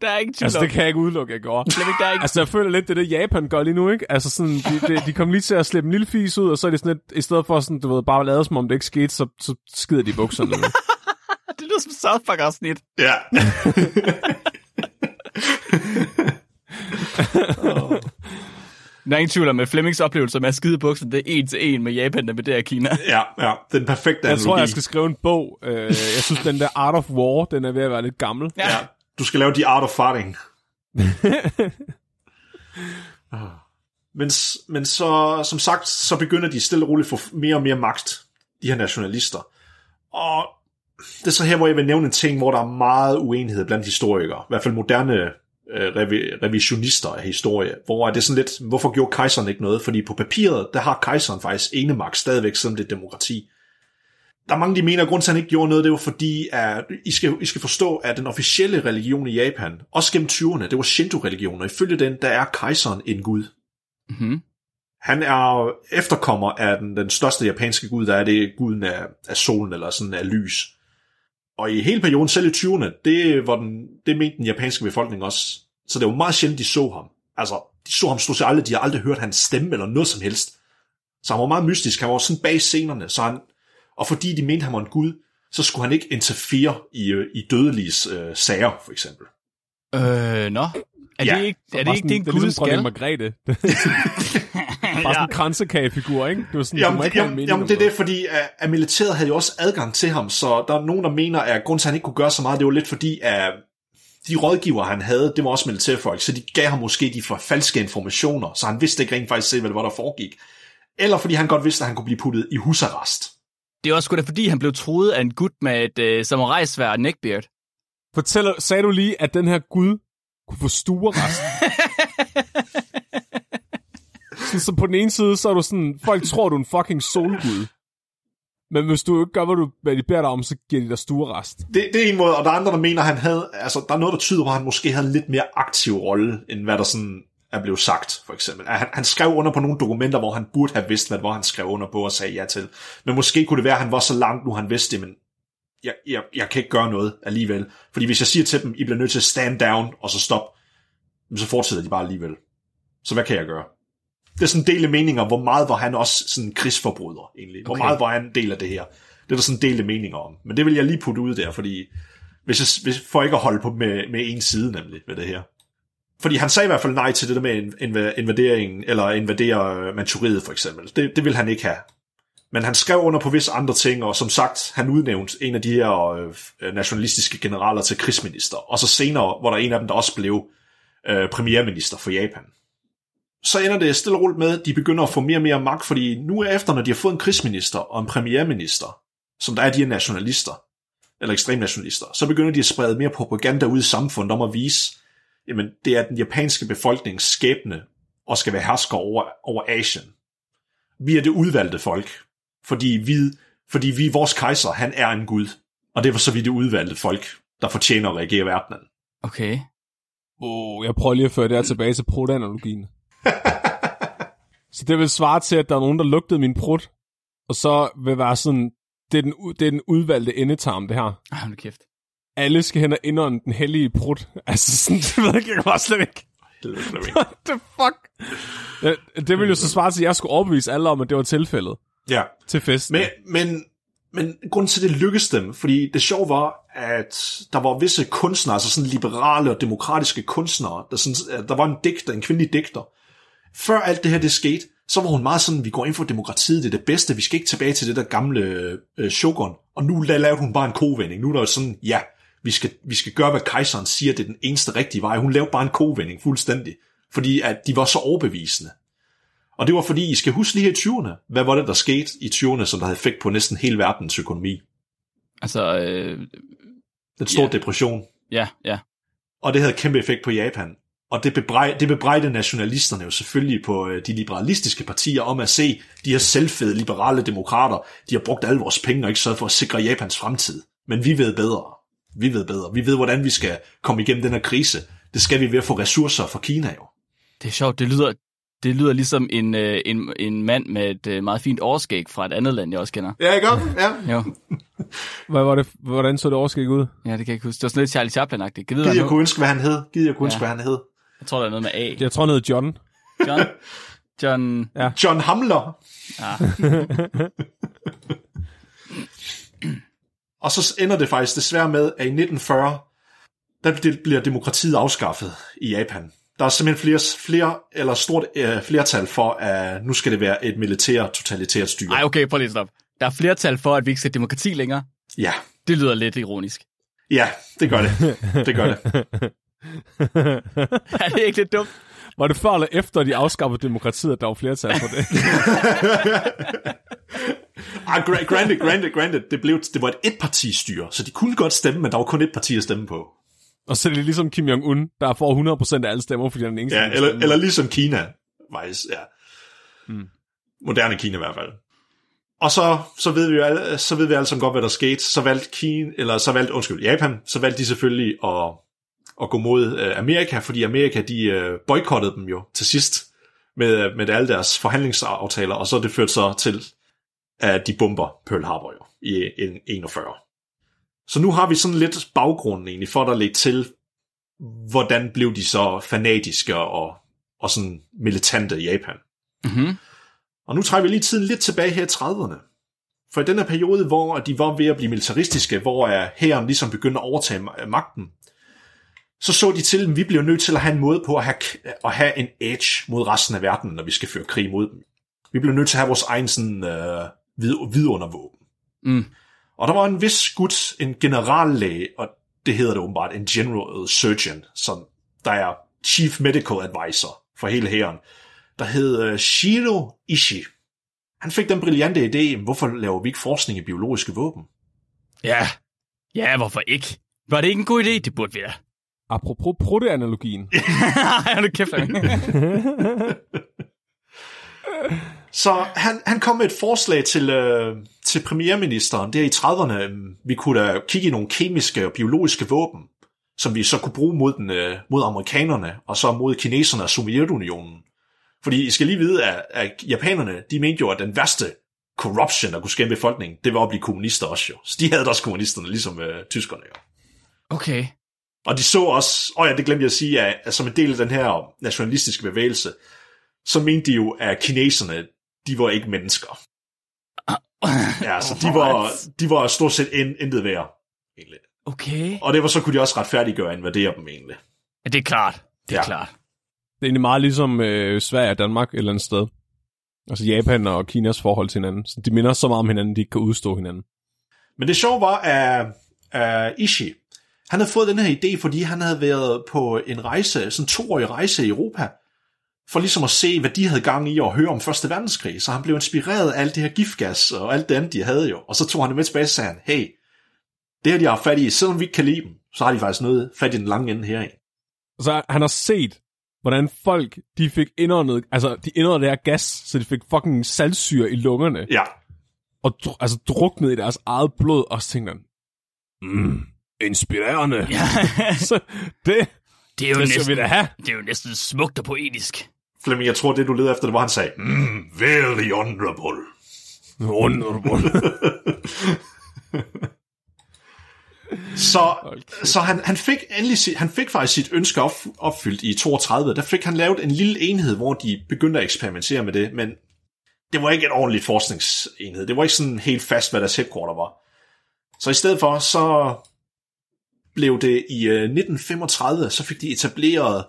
Der er ikke tvivl Altså, det kan jeg ikke udelukke, jeg gjorde. Der er ikke... Altså, jeg føler lidt, det er det, Japan gør lige nu, ikke? Altså, sådan, de, de, de kom lige til at slippe en lille fis ud, og så er det sådan lidt, i stedet for sådan, du ved, bare at lade som om det ikke skete, så, så skider de i bukserne. [laughs] Det lyder som South Park afsnit. Ja. [laughs] Der er ingen tvivl om, at Flemmings oplevelse med at skide bukser, det er en til en med Japan, der med det her Kina. [laughs] ja, ja. Den perfekte jeg analogi. tror, jeg skal skrive en bog. Øh, jeg synes, den der Art of War, den er ved at være lidt gammel. Ja. Du skal lave de art of farting. [laughs] men, s- men så, som sagt, så begynder de stille og roligt at få mere og mere magt, de her nationalister. Og det er så her, hvor jeg vil nævne en ting, hvor der er meget uenighed blandt historikere, i hvert fald moderne øh, revi- revisionister af historie, hvor er det sådan lidt, hvorfor gjorde kejseren ikke noget? Fordi på papiret, der har kejseren faktisk enemagt stadigvæk, selvom det er demokrati. Der er mange, de mener, at grunden til, at han ikke gjorde noget, det var fordi, at I skal, I skal forstå, at den officielle religion i Japan, også gennem 20'erne, det var Shinto-religion, og ifølge den, der er kejseren en gud. Mm-hmm. Han er efterkommer af den, den største japanske gud, der er det guden af, af solen, eller sådan af lys. Og i hele perioden, selv i 20'erne, det, var den, det mente den japanske befolkning også. Så det var meget sjældent, de så ham. Altså, de så ham stort set aldrig, de har aldrig hørt hans stemme, eller noget som helst. Så han var meget mystisk, han var sådan bag scenerne, så han, og fordi de mente, han var en gud, så skulle han ikke interfere i, øh, i dødeliges øh, sager, for eksempel. Øh, nå. Er Ja. det ikke, er det ikke det, en det er gud ligesom skal? Margrethe. [laughs] Bare sådan [laughs] en kransekagefigur, ikke? Det var sådan, du Jamen, det, ikke jamen, mening jamen det er det, fordi at, at militæret havde jo også adgang til ham, så der er nogen, der mener, at grunden til, at han ikke kunne gøre så meget, det var lidt fordi, at de rådgiver, han havde, det var også militærfolk, så de gav ham måske de for falske informationer, så han vidste ikke rent faktisk selv, hvad det var, der foregik. Eller fordi han godt vidste, at han kunne blive puttet i husarrest. Det er også sgu da, fordi han blev troet af en gut med et øh, samurajsvær og neckbeard. Fortæller, sagde du lige, at den her gud kunne få stuerest? [laughs] så, så på den ene side, så er du sådan, folk tror, du er en fucking solgud. Men hvis du ikke gør, hvad, du, hvad de beder dig om, så giver de dig stuerest. Det, det er en måde, og der er andre, der mener, at han havde, altså, der er noget, der tyder på, at han måske havde en lidt mere aktiv rolle, end hvad der sådan er blevet sagt, for eksempel. At Han, han skrev under på nogle dokumenter, hvor han burde have vidst, hvad det var, han skrev under på og sagde ja til. Men måske kunne det være, at han var så langt nu, han vidste det, men jeg, jeg, jeg kan ikke gøre noget alligevel. Fordi hvis jeg siger til dem, I bliver nødt til at stand down, og så stop, så fortsætter de bare alligevel. Så hvad kan jeg gøre? Det er sådan en del af meninger, hvor meget var han også sådan en krigsforbryder, egentlig. Hvor Okay. meget var han en del af det her? Det er der sådan en del af meninger om. Men det vil jeg lige putte ud der, fordi hvis jeg, hvis, for ikke at holde på med, med en side nemlig ved det her. Fordi han sagde i hvert fald nej til det der med inv- invaderingen, eller invadere øh, Manchuriet for eksempel. Det, det vil han ikke have. Men han skrev under på visse andre ting, og som sagt, han udnævnte en af de her øh, nationalistiske generaler til krigsminister. Og så senere, hvor der er en af dem, der også blev øh, premierminister for Japan. Så ender det stille og roligt med, at de begynder at få mere og mere magt, fordi nu efter, når de har fået en krigsminister og en premierminister, som der er de her nationalister, eller ekstremnationalister, så begynder de at sprede mere propaganda ud i samfundet om at vise, jamen det er den japanske befolknings skæbne og skal være hersker over, over Asien. Vi er det udvalgte folk, fordi vi, fordi vi vores kejser, han er en gud, og derfor så er vi det udvalgte folk, der fortjener at reagere i verdenen. Okay. Oh, jeg prøver lige at føre det her tilbage til protanalogien. [laughs] så det vil svare til, at der er nogen, der lugtede min prut, og så vil være sådan, det er den, det er den udvalgte endetarm, det her. Ej, hold kæft. Alle skal hen og indånde den hellige prut. [laughs] Altså sådan, det ved jeg jeg kan bare slet ikke. Helvede, Flemming. What the fuck? Ja, Det ville jo så svare til, at jeg skulle overbevise alle om, at det var tilfældet Ja, til festen. Men, men, men grunden til, at det lykkedes dem, fordi det sjove var, at der var visse kunstnere, altså sådan liberale og demokratiske kunstnere, der, sådan, at der var en digter, en kvindelig digter. Før alt det her det skete, så var hun meget sådan, vi går ind for demokratiet, det er det bedste, vi skal ikke tilbage til det der gamle øh, shogun. Og nu la- lavede hun bare en kovending. Nu er der jo sådan, ja, vi skal, vi skal gøre, hvad kejseren siger, det er den eneste rigtige vej. Hun lavede bare en kovending fuldstændig, fordi at de var så overbevisende. Og det var fordi, I skal huske lige her i 20'erne, hvad var det, der skete i 20'erne, som der havde effekt på næsten hele verdens økonomi? Altså, øh, Den store Ja. depression. ja, ja. Og det havde kæmpe effekt på Japan. Og det, bebrej, det bebrejdede nationalisterne jo selvfølgelig på øh, de liberalistiske partier om at se de her selvfede liberale demokrater, de har brugt alle vores penge og ikke sørget for at sikre Japans fremtid. Men vi ved bedre. Vi ved bedre. Vi ved, hvordan vi skal komme igennem den her krise. Det skal vi ved at få ressourcer fra Kina jo. Det er sjovt, det lyder, det lyder ligesom en, øh, en, en mand med et øh, meget fint overskæg fra et andet land, jeg også kender. Ja, ikke Ja. Jo, [laughs] Hvad var det, hvordan så det overskæg ud? ja, det kan jeg ikke huske. Det var sådan lidt Charlie Chaplin-agtigt. Gider hvad jeg kunne ønske, hvad han hed? Gider jeg kunne ønske, Ja. hvad han hed? Jeg tror, der er noget med A. Jeg tror, han hed John. John? John... John Hamler. Ja. [laughs] Og så ender det faktisk desværre med, at i 1940, der bl- bliver demokratiet afskaffet i Japan. Der er simpelthen flere, flere eller stort øh, flertal for, at nu skal det være et militært totalitært styre. Ej, okay, prøv lige at stoppe. Der er flertal for, at vi ikke skal have demokrati længere. Ja, Det lyder lidt ironisk. ja, det gør det. Det gør det. [laughs] er det ikke lidt dumt? Var det før eller efter, de afskaffede demokratiet, at der var flertal for det? [laughs] Ah, gra- granted, granted, granted. Det, blev, det var et etpartistyre, så de kunne godt stemme, men der var kun et parti at stemme på. Og så er det ligesom Kim Jong-un, der får 100% af alle stemmer, fordi han er den eneste, Ja, eller, eller ligesom Kina, faktisk, ja. Mm. Moderne Kina i hvert fald. Og så, så, ved vi jo alle, så ved vi alle sammen godt, hvad der skete. Så valgte Kina, eller så valgte, undskyld, Japan, så valgte de selvfølgelig at, at gå mod øh, Amerika, fordi Amerika, de øh, boykottede dem jo til sidst med, med alle deres forhandlingsaftaler, og så det førte så til, at de bomber Pearl Harbor jo i en- 41. Så nu har vi sådan lidt baggrunden egentlig, for at lægge til, hvordan blev de så fanatiske og, og sådan militante i Japan. Mm-hmm. Og nu trækker vi lige tiden lidt tilbage her i 30'erne. For i den her periode, hvor de var ved at blive militaristiske, hvor øh, hæren ligesom begyndte at overtage ma- magten, så så de til, at vi bliver nødt til at have en måde på at have, at have en edge mod resten af verden, når vi skal føre krig mod dem. Vi bliver nødt til at have vores egen sådan, øh, vid, vidundervåben. Mm. Og der var en vis gut, en generallæge, og det hedder det åbenbart, en general surgeon, som der er chief medical advisor for hele hæren, der hed øh, Shiro Ishii. Han fik den brillante idé, hvorfor laver vi ikke forskning i biologiske våben? Ja. Ja, hvorfor ikke? Var det ikke en god idé? Det burde vi da. Apropos proteanalogien. [laughs] Ej, nu kæft. [laughs] Så han, han kom med et forslag til, øh, til premierministeren der i 30'erne. øh, Vi kunne da kigge i nogle kemiske og biologiske våben, som vi så kunne bruge mod, den, øh, mod amerikanerne, og så mod kineserne og Sovjetunionen. Fordi I skal lige vide, at, at japanerne, de mente jo, at den værste corruption, der kunne i befolkningen, det var at blive kommunister også jo. Så de havde da også kommunisterne, ligesom øh, tyskerne jo. Okay. Og de så også, og ja, det glemte jeg at sige, at, at som en del af den her nationalistiske bevægelse, så mente de jo, at kineserne, de var ikke mennesker. [clears throat] Ja, så de var, de var stort set in, intet værd, egentlig. Okay. Og det var så kunne de også retfærdiggøre at invadere dem, egentlig. Ja, det er klart. Det er Ja. klart. Det er egentlig meget ligesom øh, Sverige og Danmark et eller andet sted. Altså Japan og Kinas forhold til hinanden. Så de minder så meget om hinanden, de ikke kan udstå hinanden. Men det sjove var, at, at Ishii, han havde fået den her idé, fordi han havde været på en rejse, sådan en toårig rejse i Europa, for ligesom at se, hvad de havde gang i og høre om Første Verdenskrig. Så han blev inspireret af alt det her giftgas og alt det andet, de havde jo. Og så tog han det med tilbage og sagde, han, hey, det her, de har fat i, selvom vi ikke kan lide dem, så har de faktisk noget fat i den lange ende her. Og så han har set, hvordan folk, de fik indåndet, altså de indåndede det her gas, så de fik fucking saltsyre i lungerne, Ja, og dr- altså druknede i deres eget blod, og så tænkte han, mm, inspirerende. Ja. [laughs] så det, Det er jo det skal næsten, vi da have. det er jo næsten smukt og poetisk. Flemming, jeg tror, det du leder efter, det var, han sagde, mm, very honorable. Honorable. [laughs] Så, så han, han, fik endelig, han fik faktisk sit ønske op, opfyldt i 32. Der fik han lavet en lille enhed, hvor de begyndte at eksperimentere med det, men det var ikke et ordentligt forskningsenhed. Det var ikke sådan helt fast, hvad deres headquarter var. Så i stedet for, så blev det i øh, 1935, så fik de etableret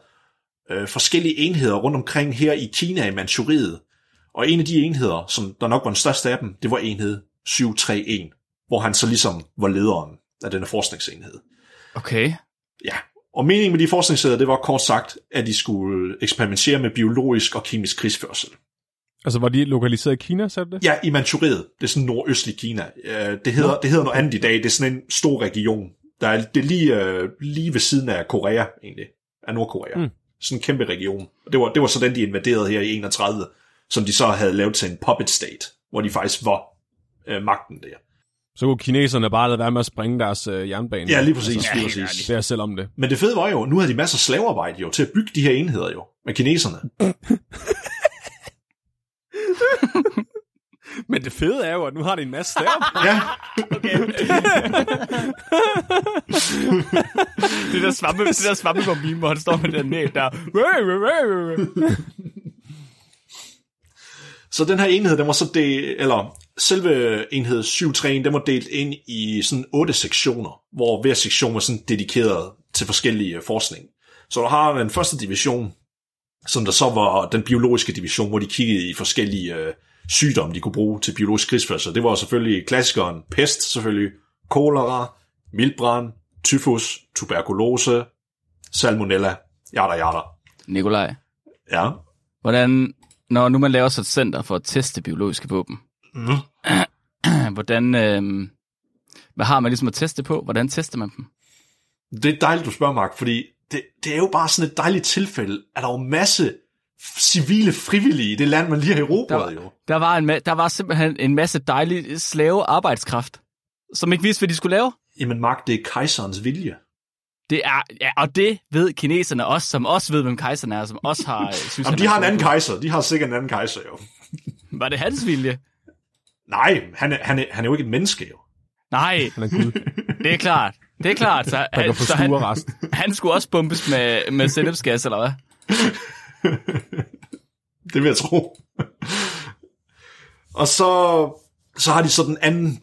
øh, forskellige enheder rundt omkring her i Kina i Manchuriet. Og en af de enheder, som der nok var den største af dem, det var enhed 731, hvor han så ligesom var lederen af denne forskningsenhed. Okay. Ja, og meningen med de forskningsenheder, det var kort sagt, at de skulle eksperimentere med biologisk og kemisk krigsførsel. Altså, var de lokaliseret i Kina, sagde det? Ja, i Manchuriet. Det er sådan nordøstlig Kina. Øh, Det hedder, det hedder noget andet i dag. Det er sådan en stor region. Der er, det er lige, øh, lige ved siden af Korea, egentlig. Af Nordkorea. Mm. Sådan en kæmpe region. Og det var, det var så den, de invaderede her i 31, som de så havde lavet til en puppet state, hvor de faktisk var øh, magten der. Så kunne kineserne bare lade være med at springe deres øh, jernbane. Ja, lige præcis. Altså, lige præcis. Det er selv om det. Men det fede var jo, nu havde de masser af slavearbejde jo, til at bygge de her enheder jo, med kineserne. [laughs] Men det fede er jo, at nu har de en masse slaver. [laughs] Ja, [laughs] Det der svampe, det der svampe på meme, hvor han står med den næb der. så den her enhed, den var så del, eller selve enhed 7-3, den var delt ind i sådan otte sektioner, hvor hver sektion var sådan dedikeret til forskellige øh, forskning. Så du har den første division, som der så var den biologiske division, hvor de kiggede i forskellige øh, sygdomme, de kunne bruge til biologisk krigsførelse. Det var selvfølgelig klassikeren pest, selvfølgelig, kolera, mildbrand, tyfus, tuberkulose, salmonella, jada jada. Nikolaj, Ja. hvordan, når nu man laver så et center for at teste biologiske våben, Mm. [clears throat] hvordan, øh, hvad har man ligesom at teste på? Hvordan tester man dem? Det er dejligt, du spørger, Mark, fordi det, det er jo bare sådan et dejligt tilfælde, at der er jo masse civile frivillige i det land, man lige har Der erobret var, jo. der, var en, der var simpelthen en masse dejlig slave arbejdskraft, som ikke vidste, hvad de skulle lave. Jamen, Mark, det er kejserens vilje. Det er, ja, og det ved kineserne også, som også ved, hvem kejseren er, som også har... øh, Synes, Jamen, han de har en anden kejser. De har sikkert en anden kejser, jo. Var det hans vilje? Nej, han er, han er, han er jo ikke et menneske, jo. Nej, [laughs] Han er gud, det er klart. Det er klart. Så, der han, så han, han skulle også bombes med, med sennepsgas, eller hvad? [laughs] [laughs] Det vil jeg tro. og så, så har de så den anden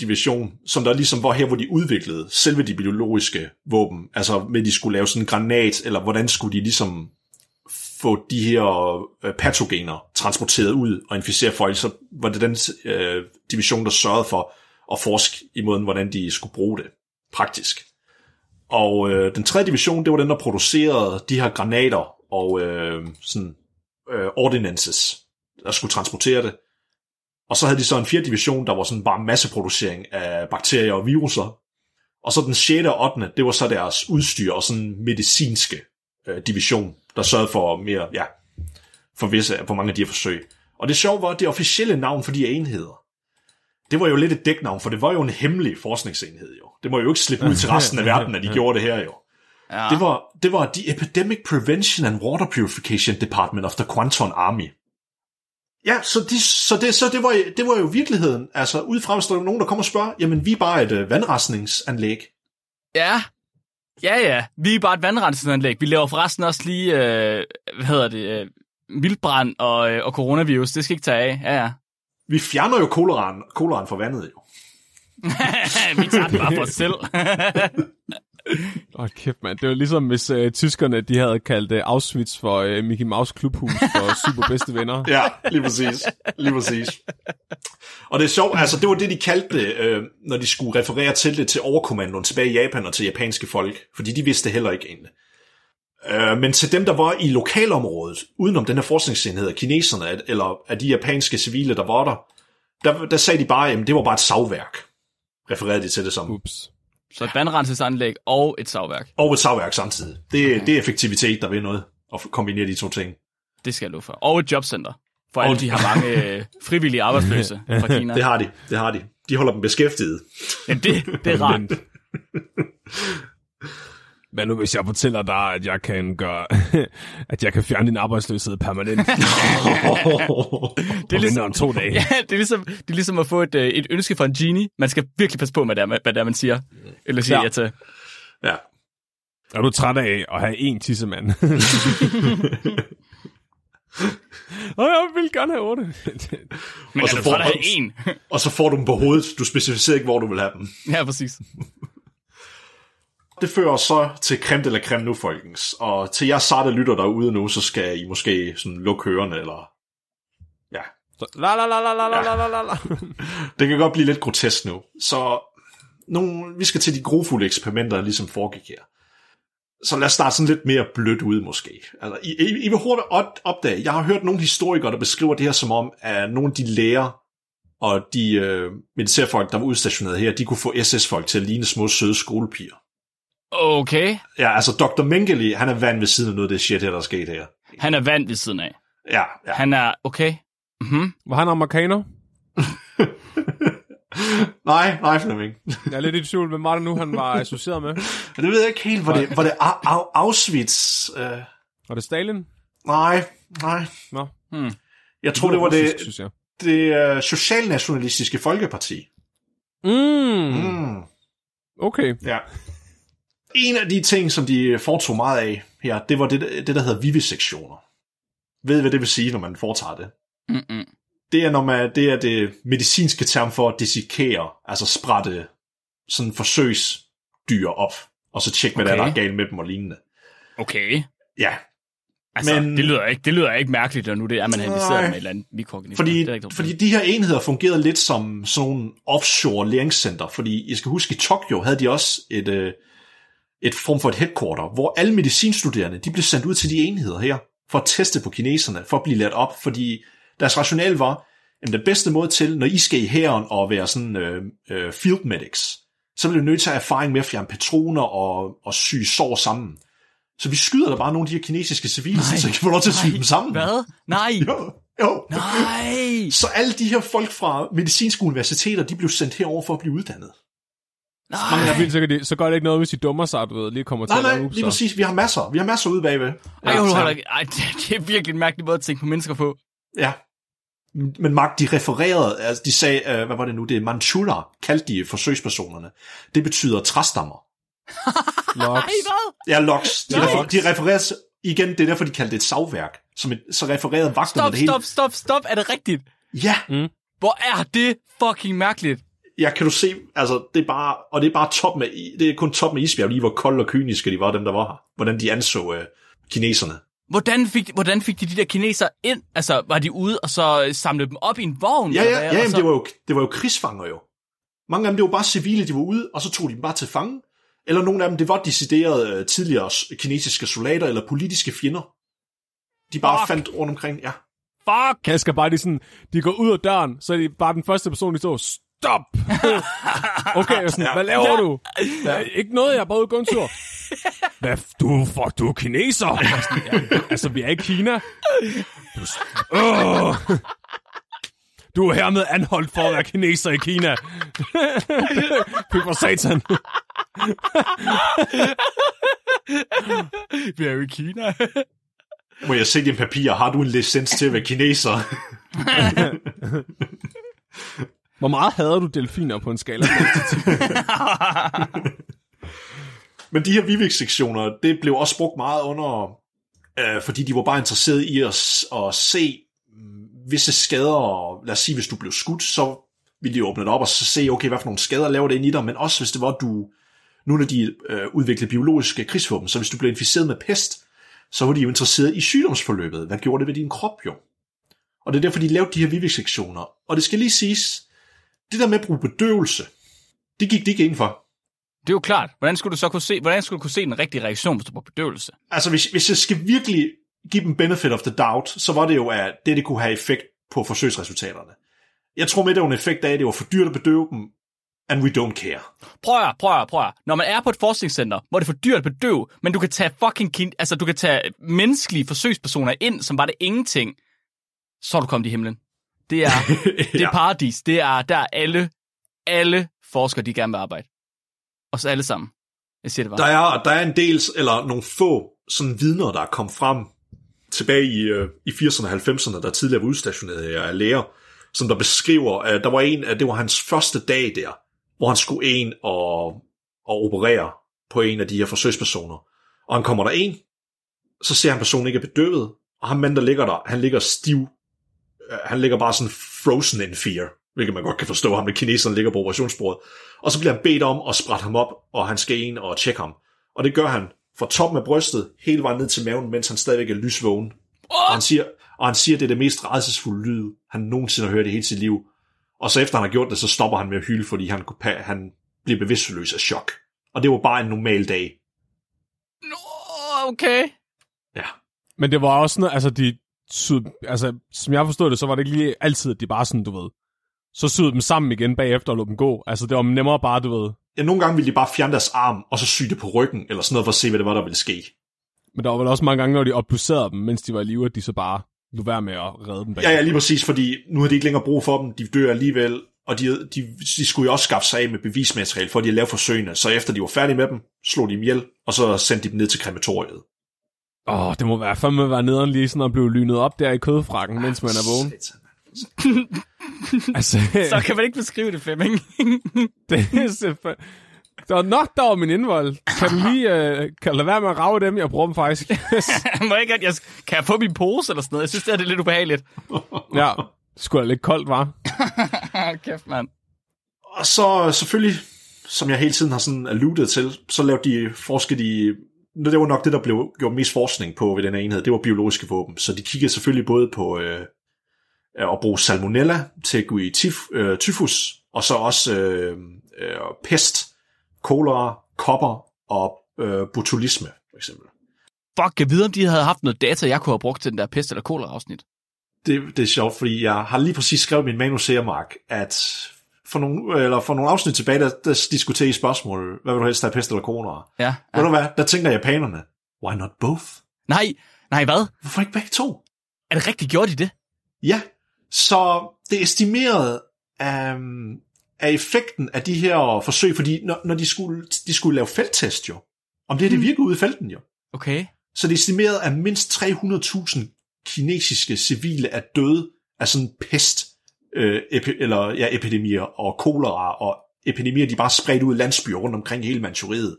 division- som der ligesom var her, hvor de udviklede selve de biologiske våben. Altså med, at de skulle lave sådan en granat, eller hvordan skulle de ligesom få de her øh, patogener transporteret ud og inficere folk, så var det den øh, division, der sørgede for at forske i måden, hvordan de skulle bruge det praktisk. Og øh, den tredje division, det var den, der producerede de her granater og øh, sådan øh, ordinances, der skulle transportere det. Og så havde de så en fjerde division, der var sådan bare masseproducering af bakterier og viruser. Og så den 6. og 8. det var så deres udstyr og sådan medicinske øh, division, der sørgede for mere, ja, for visse, for mange af de her forsøg. Og det sjove var, at det officielle navn for de enheder, det var jo lidt et dæknavn, for det var jo en hemmelig forskningsenhed jo. Det må jo ikke slippe ud til resten af verden, at de [laughs] gjorde det her jo. Ja. Det var, det var The Epidemic Prevention and Water Purification Department of the Quanton Army. Ja, så, de, så, det, så det, var, det var jo virkeligheden. Altså, udefra, hvis der er nogen, der kommer og spørger, jamen, vi er bare et øh, vandrensningsanlæg. Ja. Ja, ja. Vi er bare et vandrensensanlæg. Vi laver forresten også lige, øh, hvad hedder det, øh, vildbrand og, øh, og coronavirus. Det skal ikke tage af. Ja, ja. Vi fjerner jo koleraen, koleraen fra vandet jo. [laughs] vi tager den bare for os selv. [laughs] Åh, oh, kæft, mand. Det var ligesom, hvis øh, tyskerne de havde kaldt øh, Auschwitz for øh, Mickey Mouse Klubhus for [laughs] super bedste venner. Ja, lige præcis. Lige præcis. Og det er sjovt, altså det var det, de kaldte det, øh, når de skulle referere til det til overkommandoen tilbage i Japan og til japanske folk, fordi de vidste heller ikke egentlig. Øh, men til dem, der var i lokalområdet, udenom den her forskningsenhed af kineserne, eller af de japanske civile, der var der, der, der sagde de bare, at det var bare et savværk. Refererede de til det som. Ups. Så et vandrensensanlæg og et savværk. Og et savværk samtidig. Det, okay. det er effektivitet, der vil noget, at kombinere de to ting. Det skal jeg love for. Og et jobcenter. For alle de har mange øh, frivillige arbejdsløse [laughs] fra Kina. Det har de, det har de. De holder dem beskæftiget. Ja, det, det er rart. [laughs] Hvad nu, hvis jeg fortæller dig, at jeg kan gøre, [laughs] at jeg kan fjerne din arbejdsløshed permanent [laughs] Det er mindre ligesom, end to dage? ja, det er, ligesom, det er ligesom at få et, øh, et ønske fra en genie. Man skal virkelig passe på med, hvad det er, hvad det er man siger. Eller siger Ja. ja. ja til. ja. Er du træt af at have en tissemand? [laughs] Åh, jeg vil gerne have otte. Men Og er så du får- træt af en? Og så får du dem på hovedet. Du specificerer ikke, hvor du vil have dem. ja, præcis. Det fører så til creme la creme nu, folkens. Og til jer sarte lytter derude nu, så skal I måske sådan lukke ørerne, eller... Ja, la la la la la la la la la. [laughs] det kan godt blive lidt grotesk nu. Så nogle, vi skal til de grofulde eksperimenter, der ligesom foregik her. så lad os starte sådan lidt mere blødt ud, måske. Altså, I, I, I vil hurtigt op- opdage, jeg har hørt nogle historikere, der beskriver det her som om, at nogle af de læger og de øh, militærfolk, der var udstationeret her, de kunne få SS-folk til at ligne små søde skolepiger. Okay. Ja, altså Dr. Mengele, han er vand ved siden af noget af det shit her, der er sket her. Han er vand ved siden af. Ja, ja. Han er... Okay. Mm-hmm. Var han amerikaner? [laughs] Nej, nej, Flemming. Jeg er lidt i tvivl, hvem var det nu, han var associeret med? [laughs] Det ved jeg ikke helt. Var det, var det Au- Au- Auschwitz? Uh, Var det Stalin? nej, nej. Nå, Hmm. Jeg tror, det var det, synes jeg. det uh, socialnationalistiske folkeparti. Mm, Mm. okay. Ja. En af de ting, som de foretog meget af her, det var det, det der hedder vivisektioner. Ved I, hvad det vil sige, når man foretager det? Mm-mm. Det er, når man, det er det medicinske term for at dissekere, altså sprætte sådan forsøgsdyr op, og så tjekke, hvad okay. der er, galt med dem og lignende. Okay. Ja, Altså, Men- det, lyder ikke, det lyder ikke mærkeligt, når nu det er, man har Nej. med et eller andet mikroorganisme. Fordi, det er fordi de her enheder fungerede lidt som sådan nogle offshore læringscenter, fordi jeg skal huske, i Tokyo havde de også et, øh, et form for et headquarter, hvor alle medicinstuderende, de blev sendt ud til de enheder her, for at teste på kineserne, for at blive lært op, fordi deres rationale var, at den bedste måde til, når I skal i hæren og være sådan øh, øh, field medics, så bliver I nødt til at have erfaring med at fjerne patroner og, og sy sår sammen. Så vi skyder der bare nogle af de her kinesiske civile, så I kan få lov til at sy dem sammen. Hvad? Nej. Jo, jo. Nej. Så alle de her folk fra medicinske universiteter, de blev sendt herover for at blive uddannet. Nej. af dem, så, kan de, så gør det ikke noget, hvis de dummer sig, du ved, lige kommer til Nej, at lave nej, lige præcis. Vi har masser. Vi har masser ude bagved. Ej, så- holder. Ej, det, [laughs] det er virkelig en mærkelig måde at tænke på mennesker på. Ja. Men Mark, de refererede, altså de sagde, øh, hvad var det nu, det er Manchula, kaldte de forsøgspersonerne. Det betyder træstammer. [laughs] Hvad? Ja, loks. De, Nej. refer- de refererer igen, det er derfor, de kaldte det et savværk. Som et, så refererede vagterne Stop, det hele. stop, stop, stop. Er det rigtigt? Ja, Hvor er det fucking mærkeligt? Ja, kan du se, altså, det er bare, og det er bare top med, det er kun top med isbjerg, lige hvor kolde og kyniske de var, dem der var her. Hvordan de anså øh, kineserne. Hvordan fik, hvordan fik de de der kineser ind? Altså, var de ude og så øh, samlede dem op i en vogn? Ja, eller ja, hvad? ja jamen, så... det, var jo, det var jo krigsfanger jo. Mange af dem, det var bare civile, de var ude, og så tog de dem bare til fange. Eller nogle af dem, det var deciderede øh, tidligere kinesiske soldater eller politiske fjender. De bare Fuck. fandt rundt omkring, ja. Fuck! Skal bare de sådan, de går ud af døren, så er de bare den første person, de så, stop! [laughs] okay, jeg er sådan, Ja. hvad laver Ja. du? Ja. Ikke noget, jeg er bare ude en tur. [laughs] Hvad, du, fuck, du er kineser. Jeg er sådan, ja, altså, vi er i Kina. Du, Åh. du er hermed anholdt for at være kineser i Kina. [laughs] For satan. Vi er jo i Kina. Må jeg se dine papirer? Har du en licens til at være kineser? Hvor meget hader du delfiner på en skala? [laughs] Men de her Vivek-sektioner, det blev også brugt meget under, øh, fordi de var bare interesseret i at, at se mm, visse skader, og lad os sige, hvis du blev skudt, så ville de åbne det op og så se, okay, hvad for nogle skader laver det ind i dig, men også hvis det var, du, nogle af de øh, udviklede biologiske krigsvåben, så hvis du blev inficeret med pest, så var de jo interesseret i sygdomsforløbet. Hvad gjorde det ved din krop jo? Og det er derfor, de lavede de her Vivek-sektioner. Og det skal lige siges, det der med at bruge bedøvelse, det gik de ikke ind for. Det er jo klart. Hvordan skulle du så kunne se, hvordan skulle du kunne se den rigtige reaktion, hvis du var bedøvelse? Altså, hvis, hvis jeg skal virkelig give dem benefit of the doubt, så var det jo, at det, det kunne have effekt på forsøgsresultaterne. Jeg tror med, det var en effekt af, at det var for dyrt at bedøve dem, and we don't care. Prøv at, prøv at, prøv at. Når man er på et forskningscenter, hvor det er for dyrt at bedøve, men du kan tage fucking kin- altså du kan tage menneskelige forsøgspersoner ind, som var det ingenting, så er du kommet i himlen. Det er, [laughs] det er paradis. Det er der er alle, alle forskere, de gerne vil arbejde. Og så alle sammen. Jeg siger det Der bare. er, der er en del, eller nogle få sådan vidner, der er kommet frem tilbage i, øh, i 80'erne og 90'erne, der tidligere var udstationeret af læger, som der beskriver, at der var en, at det var hans første dag der, hvor han skulle ind og, og operere på en af de her forsøgspersoner. Og han kommer der ind, så ser han personen ikke er bedøvet, og ham mand, der ligger der, han ligger stiv. Øh, Han ligger bare sådan frozen in fear, hvilket man godt kan forstå, ham med kineserne ligger på operationsbordet. Og så bliver han bedt om at sprætte ham op, og han skal ind og tjekke ham. Og det gør han fra toppen af brystet, hele vejen ned til maven, mens han stadigvæk er lysvågen. Og han siger, og han siger, at det er det mest rædselsfulde lyd, han nogensinde har hørt i hele sit liv. Og så efter han har gjort det, så stopper han med at hylde, fordi han, han bliver bevidstløs af chok. Og det var bare en normal dag. Nå, okay. Ja. Men det var også sådan, altså de syd, altså, som jeg forstod det, så var det ikke lige altid, at de bare sådan, du ved, så syede dem sammen igen bagefter og lå dem gå. Altså, det var nemmere bare, du ved. ja. Nogle gange ville de bare fjerne deres arm, og så sy det på ryggen, eller sådan noget, for at se, hvad det var, der ville ske. Men der var vel også mange gange, når de obducerede dem, mens de var i live, at de så bare lå være med at redde dem bagefter. Ja, ja, lige præcis, fordi nu har de ikke længere brug for dem, de dør alligevel, og de, de, de skulle jo også skaffe sig af med bevismateriale, for at de lavede forsøgene. Så efter de var færdige med dem, slog de dem ihjel, og så sendte de dem ned til krematoriet. Åh, oh, det må være fandme være nederen lige sådan at blive lynet op der i kødfrakken, mens man er vågen. Altså, [laughs] Så kan man ikke beskrive det, Flemming. [laughs] det er selvfølgelig... Der var nok, der var min indvold. Kan du lige uh, kan lade være med at rave dem? Jeg bruger dem faktisk. [laughs] Må jeg ikke, at jeg, kan jeg få min pose eller sådan noget? Jeg synes, det er, det er lidt ubehageligt. ja, det skulle da lidt koldt, var. Kæft, mand. Og så selvfølgelig, som jeg hele tiden har sådan alluded til, så lavede de, forskede de, det var nok det, der blev gjort mest forskning på ved den her enhed, det var biologiske våben. Så de kiggede selvfølgelig både på øh, at bruge salmonella til at gå i tif, øh, tyfus, og så også øh, øh, pest, kolera, kopper og øh, botulisme, for eksempel. Fuck, jeg ved, om de havde haft noget data, jeg kunne have brugt til den der pest- eller kolera-afsnit. Det, det er sjovt, fordi jeg har lige præcis skrevet min manus her, Mark, at for nogle, eller for nogle afsnit tilbage, der, der diskuterer I spørgsmål, hvad vil du helst have, pest eller kolera? Ja. Ja. Ved du hvad, der tænker japanerne, why not both? Nej, nej, hvad? Hvorfor ikke begge to? Er det rigtigt gjort i det? Ja, så det er estimeret um, af effekten af de her forsøg, fordi når, når de, skulle, de skulle lave felttest jo, om det her det virker ude i felten jo, Okay. så det er estimeret, at mindst 300.000 kinesiske civile er døde af sådan pest, øh, epi, eller ja, epidemier og kolera, og epidemier, de bare spredt ud i landsbyer rundt omkring hele Manchuriet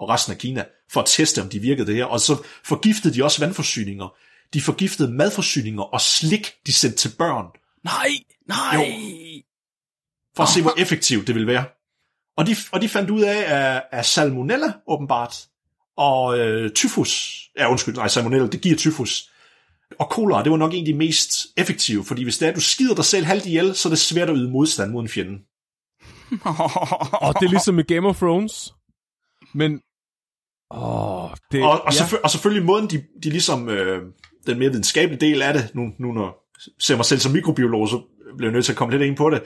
og resten af Kina, for at teste, om de virkede det her. Og så forgiftede de også vandforsyninger. De forgiftede madforsyninger og slik, de sendte til børn, Nej, nej. for at se, hvor effektivt det ville være. Og de, og de fandt ud af, at, at salmonella, åbenbart, og øh, tyfus, ja undskyld, nej, salmonella, det giver tyfus, og kolera, det var nok en af de mest effektive, fordi hvis det er, at du skider dig selv halvt ihjel, så er det svært at yde modstand mod en fjende. [laughs] Og det er ligesom i Game of Thrones. Men... Åh, det... Og, og, ja. selvfø- og selvfølgelig måden, de, de ligesom, øh, den mere videnskabelige del af det, nu, nu når jeg ser mig selv som mikrobiolog, så bliver jeg nødt til at komme lidt ind på det,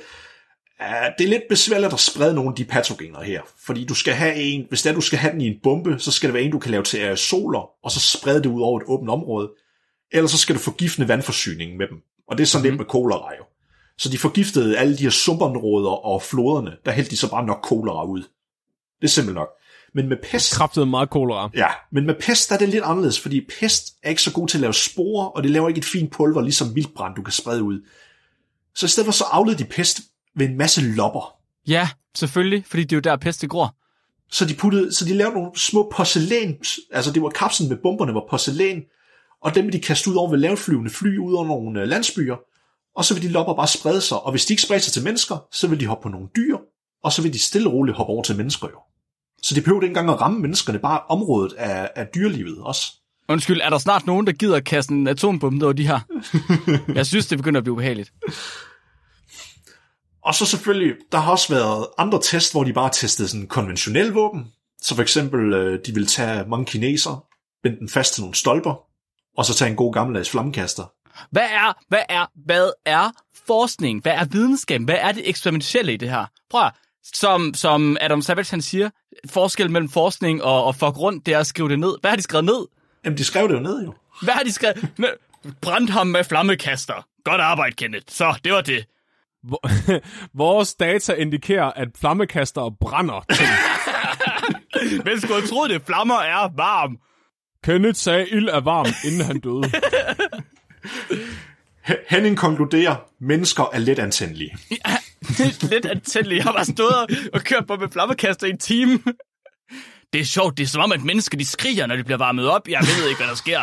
Uh, det er lidt besværligt at sprede nogle af de patogener her, fordi du skal have en, hvis det er, du skal have den i en bombe, så skal det være en, du kan lave til aerosoler, og så sprede det ud over et åbent område, eller så skal du forgiftende vandforsyningen med dem, og det er sådan mm. lidt med kolera jo. Så de forgiftede alle de her sumpområder og floderne, der hældte de så bare nok kolera ud. Det er simpelthen nok. Men med pest, Kraftede meget kolera. Ja, men med pest der er det lidt anderledes, fordi pest er ikke så god til at lave sporer, og det laver ikke et fint pulver, ligesom vildbrand, du kan sprede ud. Så i stedet for så aflede de pest ved en masse lopper. Ja, selvfølgelig, fordi det er jo der, pest det gror. Så de, puttede, så de lavede nogle små porcelæn, altså det var kapslen med bomberne var porcelæn, og dem vil de kaste ud over ved lavtflyvende fly ud over nogle øh, landsbyer, og så vil de lopper bare sprede sig, og hvis de ikke spreder sig til mennesker, så vil de hoppe på nogle dyr, og så vil de stille og roligt hoppe over til mennesker jo. Så de behøver ikke engang at ramme menneskerne, bare området af, af dyrelivet også. Undskyld, er der snart nogen, der gider at kaste en atombombe ned over de her? [laughs] jeg synes, det begynder at blive ubehageligt. Og så selvfølgelig, der har også været andre test, hvor de bare testede sådan konventionelle våben. Så for eksempel, øh, de vil tage mange kineser, binde den fast til nogle stolper, og så tage en god gammeldags flammekaster. Hvad er, hvad er, hvad er forskning? Hvad er videnskab? Hvad er det eksperimentelle i det her? Prøv at, som, som Adam Savage han siger, forskel mellem forskning og, og fuck rundt, det er at skrive det ned. Hvad har de skrevet ned? Jamen, de skrev det jo ned jo. Hvad har de skrevet? Brændt ham med flammekaster. Godt arbejde, Kenneth. Så, det var det. Hvor- [laughs] Vores data indikerer, at flammekaster brænder ting. [laughs] Men skulle have troet, det flammer er varm. Kenneth sagde, ild er varm, inden han døde. Henning konkluderer, mennesker er let antændelige. [laughs] Lidt antændelig. Jeg har bare stået og- og kørt på med flammekaster i en time. Det er sjovt. Det er som om, at mennesker de skriger, når de bliver varmet op. Jeg ved ikke, hvad der sker.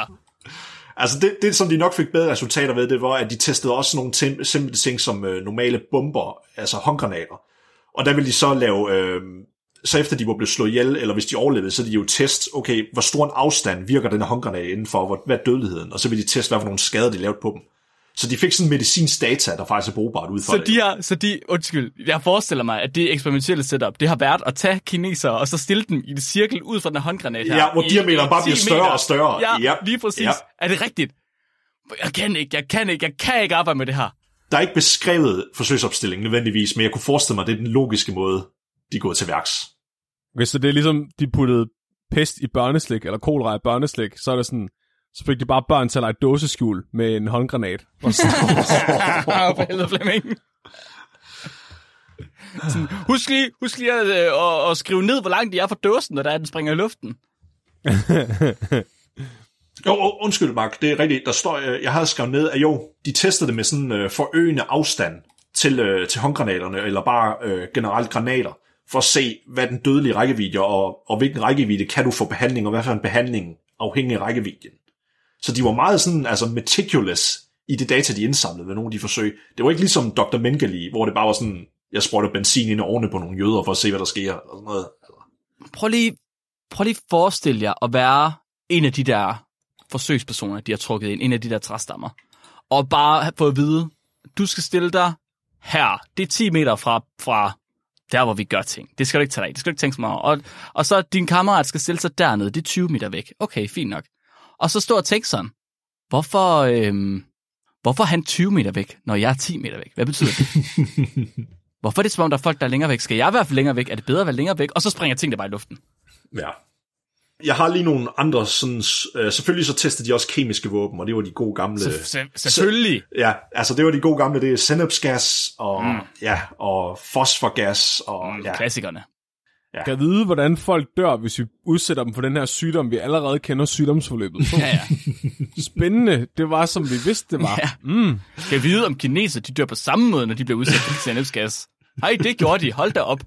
Altså det, det, som de nok fik bedre resultater ved, det var, at de testede også nogle tim- simple ting som øh, normale bomber, altså håndgranater. Og der ville de så lave, øh, så efter de var blevet slået ihjel, eller hvis de overlevede, så ville de jo teste, okay, hvor stor en afstand virker den her håndgranat indenfor, hvor, hvad er dødeligheden, og så ville de teste, hvad for nogle skader de lavede på dem. Så de fik sådan medicinsk data, der faktisk er brugbart ud fra Så det. de har, så de, undskyld, jeg forestiller mig, at det eksperimentelle setup, det har været at tage kinesere, og så stille dem i en cirkel ud fra den her håndgranat her. Ja, hvor diameteren bare 10 bliver større meter. og større. Ja, Ja, lige præcis. ja. Er det rigtigt? Jeg kan ikke, jeg kan ikke, jeg kan ikke arbejde med det her. Der er ikke beskrevet forsøgsopstilling nødvendigvis, men jeg kunne forestille mig, at det er den logiske måde, de er gået til værks. Okay, så det er ligesom, de puttede pest i børneslik, eller kolera i børneslik, så er det sådan, så fik de bare børn til at lege dåseskjul med en håndgranat. [laughs] Og så, for helvede, Flemming. Sådan, husk lige, husk lige at, øh, at, at, skrive ned, hvor langt de er fra dåsen, når der er, den springer i luften. [laughs] Jo, undskyld, Mark, det er rigtigt. Der står, øh, jeg havde skrevet ned, at jo, de testede det med sådan øh, forøgende afstand til, øh, til håndgranaterne, eller bare øh, generelt granater, for at se, hvad den dødelige rækkevidde, og, og hvilken rækkevidde kan du få behandling, og hvad for en behandling afhængig af rækkevidden. Så de var meget sådan, altså meticulous i det data, de indsamlede ved nogle af de forsøg. Det var ikke ligesom Dr. Mengele, hvor det bare var sådan, jeg sprøjter benzin ind i årene på nogle jøder for at se, hvad der sker. Og sådan noget. Prøv lige, prøv lige forestil forestille jer at være en af de der forsøgspersoner, de har trukket ind, en af de der træstammer, og bare få fået at vide, du skal stille dig her. Det er 10 meter fra, fra der, hvor vi gør ting. Det skal du ikke tage dig af. Det skal du ikke tænke så meget over. Og, og så din kammerat skal stille sig dernede. Det er 20 meter væk. Okay, fint nok. Og så stå og tænke sådan, hvorfor, øhm, hvorfor er han 20 meter væk, når jeg er 10 meter væk? Hvad betyder det? [laughs] hvorfor er det som om, der er folk, der er længere væk? Skal jeg fald længere væk? Er det bedre at være længere væk? Og så springer tingene bare i luften. Ja. Jeg har lige nogle andre, sådan, øh, selvfølgelig så testede de også kemiske våben, og det var de gode gamle... Så, så, selvfølgelig. Ja, altså det var de gode gamle, det er sennepsgas, og, mm. ja, og fosforgas, og Mm, ja. Klassikerne. kan jeg vide, hvordan folk dør, hvis vi udsætter dem for den her sygdom, vi allerede kender sygdomsforløbet på? [laughs] Ja, ja. Spændende. Det var, som vi vidste, det var. Ja. Mm. Jeg vide, om kineser de dør på samme måde, når de bliver udsat for sennepsgas? Hej, det gjorde de. Hold da op.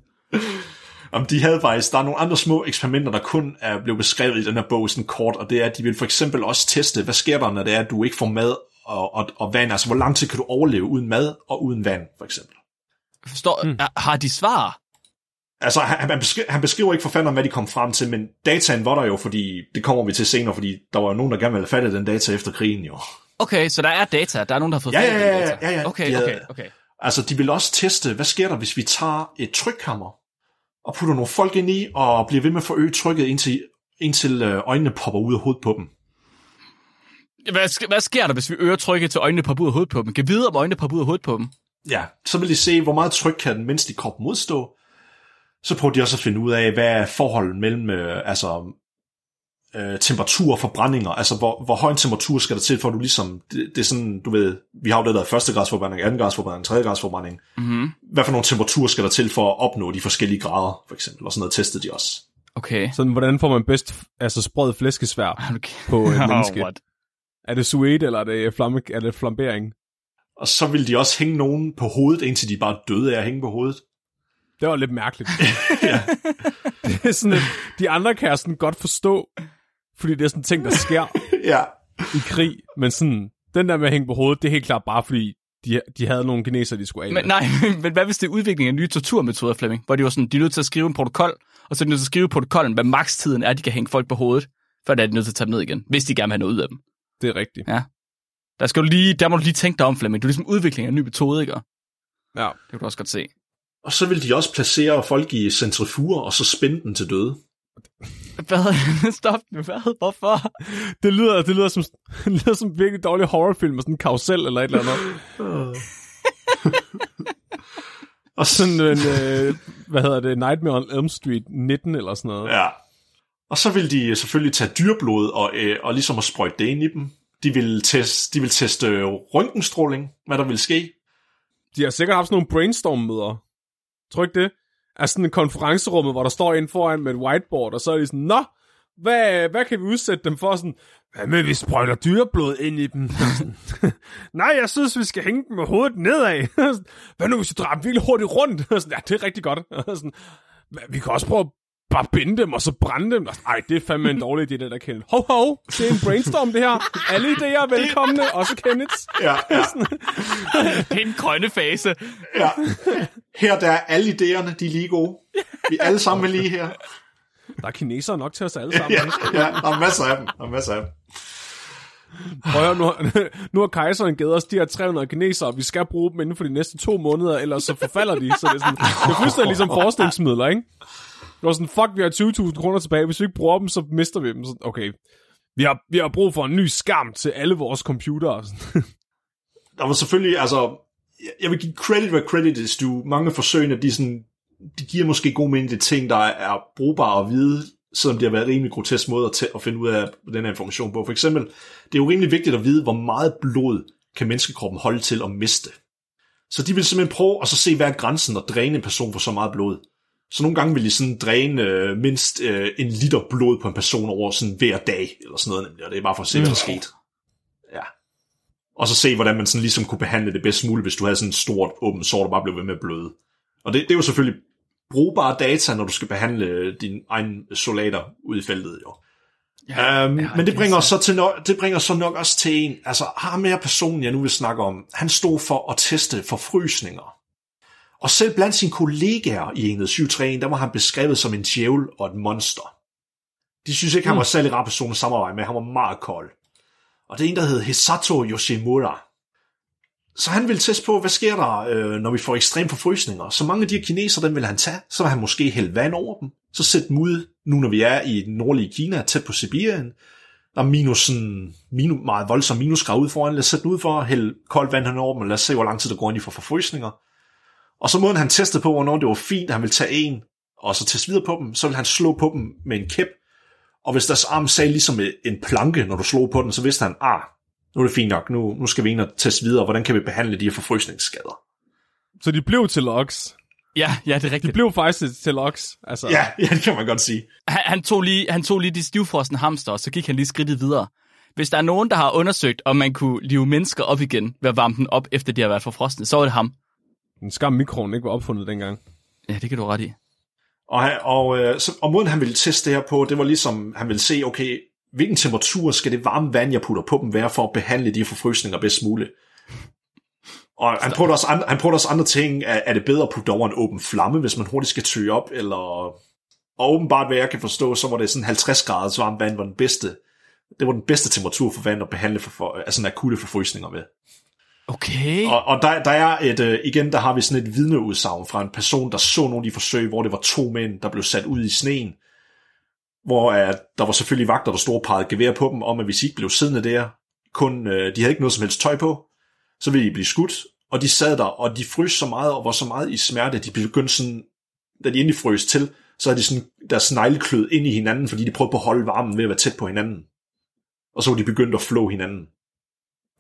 Om de havde faktisk, der er nogle andre små eksperimenter, der kun er blevet beskrevet i den her bog sådan kort, og det er, at de vil for eksempel også teste, hvad sker der, når det er, at du ikke får mad og, og, og vand, altså hvor lang tid kan du overleve uden mad og uden vand, for eksempel. Forstår, mm. har de svar? Altså, han, han, beskriver, han beskriver ikke forfatteren, hvad de kom frem til, men dataen var der jo, fordi det kommer vi til senere, fordi der var jo nogen, der gerne ville fatte den data efter krigen jo. Okay, så der er data. Der er nogen, der har fået Ja, fat i ja, den ja, data. ja, ja. Okay, okay, okay. Altså, de vil også teste, hvad sker der, hvis vi tager et trykkammer og putter nogle folk ind i, og bliver ved med at forøge trykket, indtil, indtil øh, øjnene popper ud af hovedet på dem. Hvad, hvad sker der, hvis vi øger trykket til øjnene på ud af hovedet på dem? Kan vide, om øjnene popper ud af hovedet på dem? Ja, så vil de se, hvor meget tryk kan den menneskelige krop modstå. Så prøver de også at finde ud af, hvad er forholdet mellem øh, altså, øh, temperatur og forbrændinger. Altså, hvor, hvor høj en temperatur skal der til, for at du ligesom... Det, det er sådan, du ved, vi har jo det der første grads forbrænding, anden grads forbrænding, tredje grads forbrænding. Mm-hmm. Hvad for nogle temperaturer skal der til for at opnå de forskellige grader, for eksempel? Og sådan noget testede de også. Okay. Sådan, hvordan får man bedst altså sprød flæskesvær [laughs] okay. på et [laughs] menneske? Oh, what? Er det sweet, eller er det, flamme, er det flambering? Og så vil de også hænge nogen på hovedet, indtil de bare døde af at hænge på hovedet. Det var lidt mærkeligt. [laughs] det er sådan, at de andre kan jeg sådan godt forstå, fordi det er sådan ting, der sker [laughs] ja. i krig, men sådan, den der med at hænge på hovedet, det er helt klart bare fordi, de, de havde nogle kineser, de skulle af. Men, nej, [laughs] men hvad hvis det er udvikling af nye torturmetoder, Flemming? Hvor de var sådan, de er nødt til at skrive en protokol, og så er de nødt til at skrive i protokollen, hvad makstiden er, de kan hænge folk på hovedet, før det er de nødt til at tage dem ned igen, hvis de gerne vil have noget ud af dem. Det er rigtigt. Der, skal du lige, der må du lige tænke dig om, Flemming. Du er ligesom udvikling af en ny metode, ikke? Ja. Det kan du også godt se. Og så vil de også placere folk i centrifuger, og så spænde dem til døde. Hvad? [laughs] Stop nu. Hvad? Hvorfor? Det lyder, det lyder som, [laughs] det lyder som virkelig dårlig horrorfilm, med sådan en karusel eller et eller andet. [laughs] Og så, Sådan en, øh, hvad hedder det, Nightmare on Elm Street 19 eller sådan noget. ja. Og så vil de selvfølgelig tage dyrblod og, øh, og ligesom at sprøjte det ind i dem. De vil, teste, de vil teste øh, røntgenstråling, hvad der vil ske. De har sikkert haft sådan nogle brainstorm-møder. Tror ikke det? Altså sådan en konferencerummet, hvor der står en foran med et whiteboard, og så er de sådan, Nå, hvad, hvad kan vi udsætte dem for? Sådan, hvad med, vi sprøjter dyreblod ind i dem? [laughs] Nej, jeg synes, vi skal hænge dem med hovedet nedad. [laughs] Hvad nu, hvis vi drejer dem virkelig hurtigt rundt? [laughs] Sådan, ja, det er rigtig godt. Sådan, vi kan også prøve at bare binde dem, og så brænde dem. Ej, det er fandme en [laughs] dårlig idé, det der, Kenneth. Ho, ho, det er en brainstorm, det her. Alle idéer er velkomne, [laughs] også Kenneths. Ja, ja, Det er en grønne fase. ja. Her der er alle idéerne, de er lige gode. Vi er alle sammen lige her. Der er kinesere nok til os alle sammen. Ja, ja, der er masser af dem. Der er masser af dem. Prøv at nu, har, nu har kejseren givet os de her 300 kinesere, og vi skal bruge dem inden for de næste to måneder, ellers så forfalder de. Så det er, sådan, det er fuldstændig ligesom [laughs] forskningsmidler, ikke? Det var sådan, fuck, vi har 20.000 kroner tilbage. Hvis vi ikke bruger dem, så mister vi dem. Så, okay, vi har, vi har brug for en ny skam til alle vores computere. [laughs] Der var selvfølgelig, altså, jeg vil give credit hvad credit is due. Mange af forsøgene, de, sådan, de giver måske god mening til ting, der er brugbare at vide, selvom det har været en rimelig grotesk måde at, at finde ud af den her information på. For eksempel, det er jo rimelig vigtigt at vide, hvor meget blod kan menneskekroppen holde til at miste. Så de vil simpelthen prøve at så se, hvad er grænsen at dræne en person for så meget blod. Så nogle gange vil de sådan dræne øh, mindst øh, en liter blod på en person over sådan hver dag, eller sådan noget nemlig, og det er bare for at se, hvad der skete. Ja. Og så se, hvordan man sådan ligesom kunne behandle det bedst muligt, hvis du havde sådan et stort åbent sår, der bare blev ved med at bløde. Og det, det er jo selvfølgelig brugbare data, når du skal behandle dine egne soldater ude i feltet, jo. Ja, um, men det bringer, så til no- det bringer så nok også til en, altså ham her personen, jeg nu vil snakke om, han stod for at teste forfrysninger. Og selv blandt sine kollegaer i enhed 731, der var han beskrevet som en djævel og et monster. De synes ikke, han var særlig rar person at samarbejde med, han var meget kold. Og det er en, der hed Hisato Yoshimura. Så han vil teste på, hvad sker der, øh, når vi får ekstrem forfrysninger. Så mange af de her kinesere, dem vil han tage. Så vil han måske hælde vand over dem. Så sætte dem ud, nu når vi er i den nordlige Kina, tæt på Sibirien. Der er minus, sådan, minus, meget voldsom minusgrad ud foran. Lad os sætte den ud for at hælde koldt vand over dem, og lad os se, hvor lang tid der går ind i for forfrysninger. Og så måden han testede på, hvornår det var fint, at han ville tage en, og så teste videre på dem, så vil han slå på dem med en kæp. Og hvis deres arm sagde ligesom en planke, når du slog på den, så vidste han, ah, nu er det fint nok, nu, nu skal vi ind og teste videre, hvordan kan vi behandle de her forfrysningsskader. Så de blev til loks. Ja, ja, det er rigtigt. De blev faktisk til loks. Altså, Ja, [laughs] ja, det kan man godt sige. Han, han, tog lige, han tog lige de stivfrosne hamster, og så gik han lige skridtet videre. Hvis der er nogen, der har undersøgt, om man kunne live mennesker op igen ved at varme dem op, efter de har været forfrosne, så er det ham. En skam mikroen ikke var opfundet dengang. Ja, det kan du ret i. Og, han, og, øh, så, og måden han ville teste det her på, det var ligesom, han ville se, okay, hvilken temperatur skal det varme vand, jeg putter på dem, være for at behandle de her forfrysninger bedst muligt. Og han prøvede, også andre, han prøvede også andre ting. Er, er det bedre at putte over en åben flamme, hvis man hurtigt skal tøje op? Eller... Og åbenbart, hvad jeg kan forstå, så var det sådan 50 grader varmt vand var den bedste. Det var den bedste temperatur for vand at behandle for, for altså akutte forfrysninger med. Okay. Og, og der, der er et, øh, igen, der har vi sådan et vidneudsagn fra en person, der så nogle af de forsøg, hvor det var to mænd, der blev sat ud i sneen, hvor at der var selvfølgelig vagter, der stod og pegede gevær på dem, om at hvis de ikke blev siddende der, kun, øh, de havde ikke noget som helst tøj på, så ville de blive skudt, og de sad der, og de frøs så meget, og var så meget i smerte, at de begyndte sådan, da de endelig frøs til, så havde de sådan deres negleklød ind i hinanden, fordi de prøvede på at holde varmen ved at være tæt på hinanden. Og så var de begyndt at flå hinanden.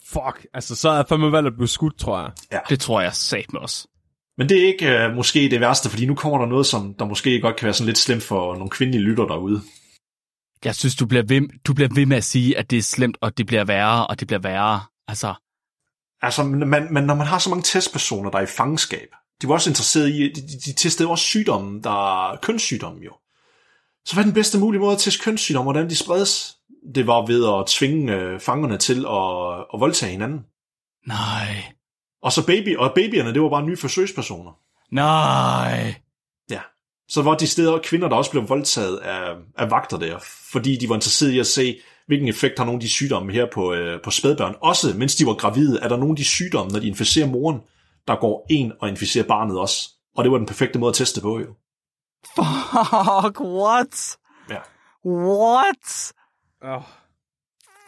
Fuck, altså så er jeg fandme valgt at blive skudt, tror jeg. Det tror jeg sat med os. Men det er ikke øh, måske det værste, fordi nu kommer der noget, som der måske godt kan være sådan lidt slemt for nogle kvindelige lytter derude. Jeg synes, du bliver, ved, du bliver ved med at sige, at det er slemt, og det bliver værre, og det bliver værre. Altså, Altså, men, men men når man har så mange testpersoner, der er i fangenskab, de var også interesseret i, de, de, de testede også sygdomme, der er kønssygdomme jo. Så hvad er den bedste mulige måde at teste kønssygdomme, hvordan de spredes? Det var ved at tvinge øh, fangerne til at, at voldtage hinanden. nej, Og så baby, og babyerne, det var bare nye forsøgspersoner. nej. Ja. Så var de steder kvinder, der også blev voldtaget af, af vagter der, fordi de var interesseret i at se, hvilken effekt har nogle af de sygdomme her på, øh, på spædbørn. Også mens de var gravide, er der nogle af de sygdomme, når de inficerer moren, der går en og inficerer barnet også. Og det var den perfekte måde at teste på, jo. Fuck, what? Ja. What? Oh.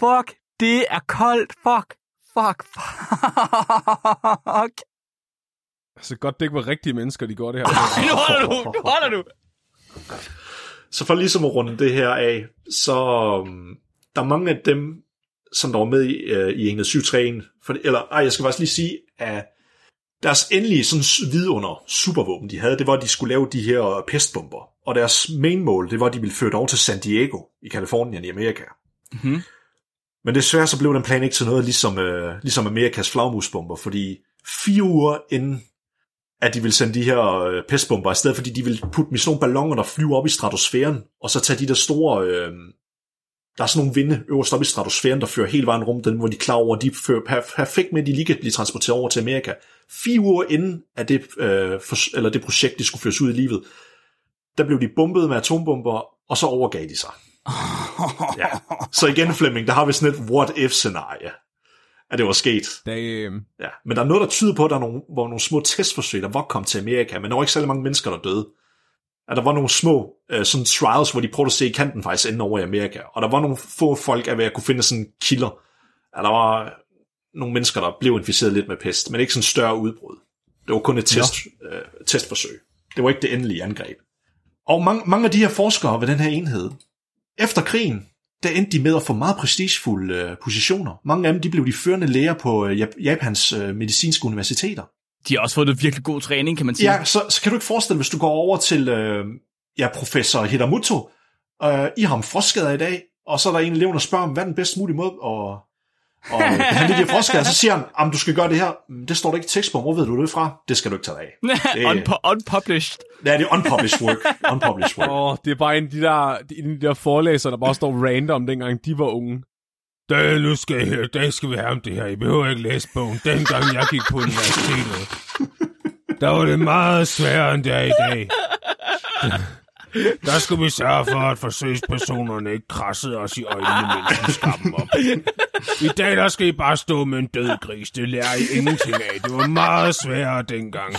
Fuck, det er koldt. Fuck, fuck, fuck. Altså godt, det ikke var rigtige mennesker, de går det her. [laughs] Nu holder du, nu holder du. Så for ligesom at runde det her af, så um, der er mange af dem, som der var med i, uh, i 7 for, eller ej, jeg skal faktisk lige sige, at deres endelige sådan vidunder supervåben, de havde, det var, at de skulle lave de her pestbomber. Og deres main mål, det var, at de ville føre det over til San Diego i Kalifornien i Amerika. Mhm. Men desværre så blev den plan ikke til noget, ligesom, øh, ligesom Amerikas flagmusbomber, fordi fire uger inden, at de ville sende de her øh, pestbomber afsted, fordi de ville putte dem i sådan nogle balloner, der flyver op i stratosfæren, og så tage de der store... Øh, der er sådan nogle vinde øverst op i stratosfæren, der fører hele vejen rum, den, hvor de klar over, at de fører per- perfekt med, at de lige kan blive transporteret over til Amerika. Fire uger inden at det, øh, for, eller det projekt, de skulle føres ud i livet, der blev de bombet med atombomber, og så overgav de sig. [laughs] ja. Så igen, Flemming, der har vi sådan et what-if-scenarie, at det var sket. Da, øh, Ja. Men der er noget, der tyder på, at der er nogle, hvor nogle små testforsøg, der var kommet til Amerika, men der var ikke særlig mange mennesker, der døde. At der var nogle små øh, sådan trials, hvor de prøvede at se kanten faktisk ende over i Amerika. Og der var nogle få folk, af jeg kunne finde sådan kilder. At der var nogle mennesker, der blev inficeret lidt med pest, men ikke sådan større udbrud. Det var kun et test, øh, testforsøg. Det var ikke det endelige angreb. Og mange, mange af de her forskere ved den her enhed, efter krigen, der endte de med at få meget prestigefulde øh, positioner. Mange af dem de blev de førende læger på øh, Jap- Japans øh, medicinske universiteter. De har også fået noget virkelig god træning, kan man sige. Ja, så, så kan du ikke forestille dig, hvis du går over til øh, ja, professor Hiramoto, øh, I har ham frostskader i dag, og så er der en elev, der spørger, hvad er den bedste mulige måde at og [laughs] behandle de her frostskader, så siger han, om du skal gøre det her, "Mm, det står der ikke i tekstbogen, hvor ved du det fra? Det skal du ikke tage af. [laughs] Det, Unpu- unpublished. ja, det er unpublished work. Unpublished work. åh, det er bare en af de der, en de der forelæsere, der bare står random, dengang de var unge. Det, nu skal, I- det skal vi have om det her. I behøver ikke læse bogen. Dengang jeg gik på universitetet, der var det meget sværere, end det er i dag. Der skal vi sørge for, at forsøgspersonerne ikke krassede os i øjnene, mens vi skar op. I dag, der skal I bare stå med en død gris. Det lærer I ingenting af. Det var meget sværere dengang.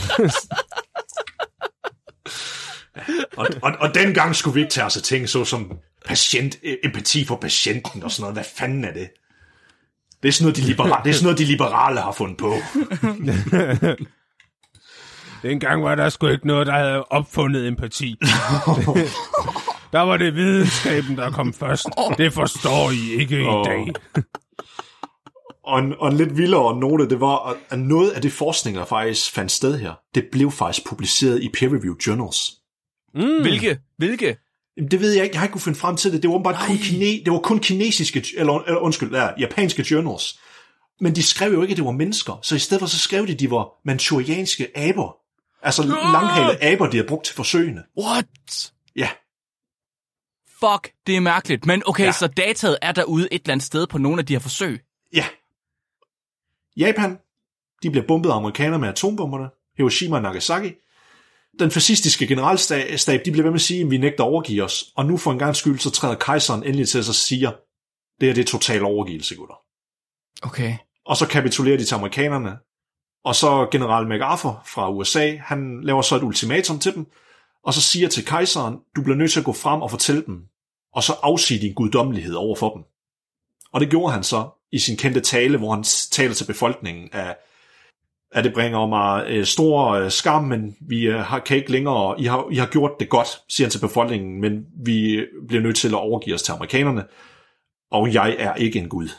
Og, og, og dengang skulle vi ikke tage os af ting, så som patient, øh, empati for patienten og sådan noget. Hvad fanden er det? Det er sådan noget, de, libera- det er sådan noget, de liberale har fundet på. Dengang var der sgu ikke noget, der havde opfundet empati. [laughs] der var det videnskaben, der kom først. Det forstår I ikke i dag. Og en, og en lidt vildere note, det var, at- at noget af det forskning, der faktisk fandt sted her, det blev faktisk publiceret i peer-reviewed journals. Mm. Hvilke? Hvilke? Jamen, Det ved jeg ikke, jeg har ikke kunne finde frem til det. Det var bare kun, kine, det var kun kinesiske, eller, eller undskyld, ja, japanske journals. Men de skrev jo ikke, at det var mennesker. Så i stedet for, så skrev de, at de var manchurianske aber. Altså langhalede aber, de havde brugt til forsøgene. What? Ja, Fuck, det er mærkeligt. Men okay, ja. så dataet er derude et eller andet sted på nogle af de her forsøg. ja. Japan, de bliver bombet af amerikanere med atombomberne. Hiroshima og Nagasaki. Den fascistiske generalstab, de bliver ved med at sige, at vi nægter at overgive os. Og nu for en gang skyld, så træder kejseren endelig til sig og siger, det her det er total overgivelse, gutter. Okay. Og så kapitulerer de til amerikanerne. Og så general MacArthur fra USA, han laver så et ultimatum til dem, og så siger til kejseren, du bliver nødt til at gå frem og fortælle dem, og så afsige din guddommelighed over for dem. Og det gjorde han så i sin kendte tale, hvor han taler til befolkningen af, at det bringer mig øh, stor øh, skam, men vi øh, har, kan ikke længere, I har, I har gjort det godt, siger han til befolkningen, men vi bliver nødt til at overgive os til amerikanerne, og jeg er ikke en gud.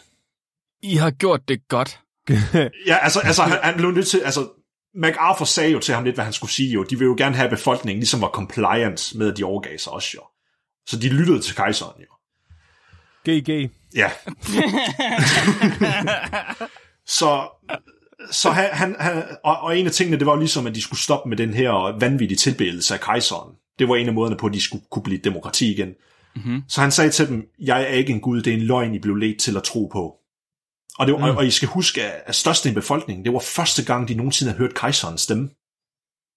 I har gjort det godt. [laughs] Ja, altså, altså han, han blev nødt til, altså, MacArthur sagde jo til ham lidt, hvad han skulle sige jo. De vil jo gerne have, at befolkningen ligesom var compliant med, at de overgav sig også jo. Så de lyttede til kejseren jo. GG. Ja. [laughs] så så han, han, han og, og en af tingene, det var ligesom, at de skulle stoppe med den her vanvittige tilbedelse af kejseren. Det var en af måderne på, at de skulle kunne blive demokrati igen. Mm-hmm. Så han sagde til dem, jeg er ikke en gud, det er en løgn, I blev ledt til at tro på. Og, det var, mm. og, og I skal huske, at, at størstedelen af befolkningen, det var første gang, de nogensinde havde hørt kejserens stemme.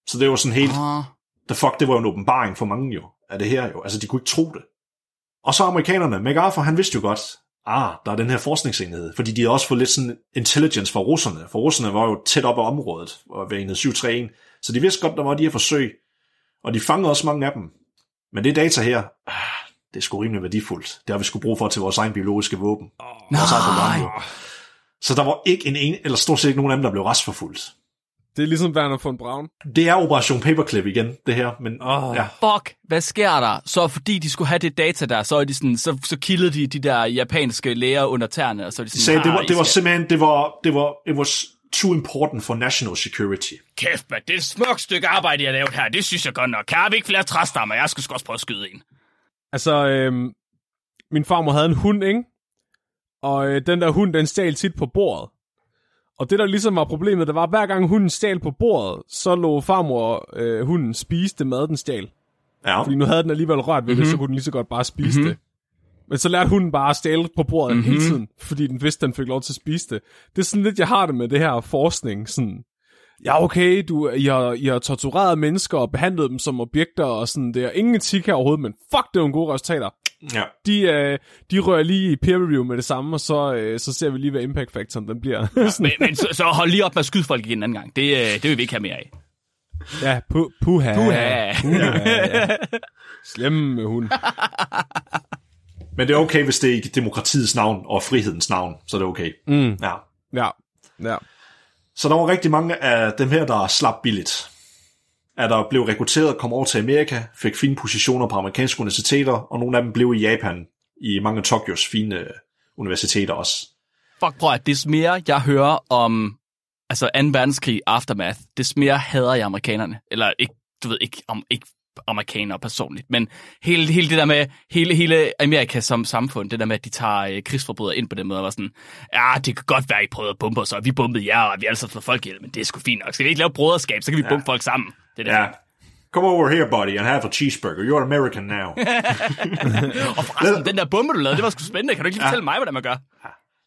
Så det var sådan helt, Ah. the fuck, det var jo en åbenbaring for mange jo, af det her jo. Altså, de kunne ikke tro det. Og så amerikanerne, MacArthur, han vidste jo godt, ah, der er den her forskningsenhed, fordi de havde også fået lidt sådan intelligence fra russerne, for russerne var jo tæt op af området, og ved enhed 731, så de vidste godt, der var de her forsøg, og de fangede også mange af dem. Men det data her, ah, det er sgu rimelig værdifuldt. Det har vi skulle bruge for til vores egen biologiske våben. Vores jo. Så der var ikke en, en, eller stort set ikke nogen af dem, der blev retsforfulgt. Det er ligesom Werner von Braun. Det er Operation Paperclip igen, det her, men Åh. ja. Fuck, hvad sker der? Så fordi de skulle have det data der, så, er de sådan, så, så kildede de de der japanske læger under tæerne, og så er de sådan, De sagde, det var, "Ah, det var simpelthen, det var, det var, it was too important for national security. Kæft, man, det er et smukt stykke arbejde, jeg har lavet her. Det synes jeg godt nok. Kan vi ikke flere træstammer? Jeg skal sgu også prøve at skyde en. Altså, øhm, min farmor havde en hund, ikke? Og øh, den der hund, den stjal tit på bordet. Og det, der ligesom var problemet, det var, at hver gang hunden stjal på bordet, så lå farmor øh, hunden spise det mad, den stjal. Ja, Fordi nu havde den alligevel rørt ved mm-hmm. det, så kunne den lige så godt bare spise mm-hmm. det. Men så lærte hunden bare at stjæle på bordet mm-hmm. hele tiden, fordi den vidste, den fik lov til at spise det. Det er sådan lidt, jeg har det med det her forskning. Sådan, ja, okay, du, I, har, I har tortureret mennesker og behandlet dem som objekter og sådan, det er ingen etik her overhovedet, men fuck, det er nogle gode resultater. Ja. De, øh, de rører lige i peer review med det samme, og så, øh, så ser vi lige, hvad impact factoren den bliver. Ja. [laughs] Men, men så, så hold lige op med at skyde folk igen en anden gang. Det, øh, det vil vi ikke have mere af. ja, pu- puha. Puha. puha ja. Slemme hund. [laughs] Men det er okay, hvis det er i demokratiets navn og frihedens navn, så er det okay. Mm. Ja. Ja, ja. Så der var rigtig mange af dem her, der slap billigt. At der blev rekrutteret, kom over til Amerika, fik fine positioner på amerikanske universiteter, og nogle af dem blev i Japan, i mange af Tokyos fine øh, universiteter også. Fuck, prøv at des mere jeg hører om altså 2. verdenskrig aftermath, des mere hader jeg amerikanerne. Eller ikke, du ved, ikke, om, ikke amerikanere personligt, men hele, hele det der med, hele, hele Amerika som samfund, det der med, at de tager øh, krigsforbrydere ind på den måde, var sådan, ja, det kan godt være, at I prøvede at bombe os, og vi bombede jer, og vi alle sammen slået folk ihjel, men det er sgu fint nok. Skal vi ikke lave broderskab, så kan vi bombe folk sammen. Det er det. Ja. Come over here, buddy, and have a cheeseburger. You're American now. [laughs] Og forresten, den der bombe, du lavede, det var sgu spændende. Kan du ikke lige fortælle mig, hvordan man gør?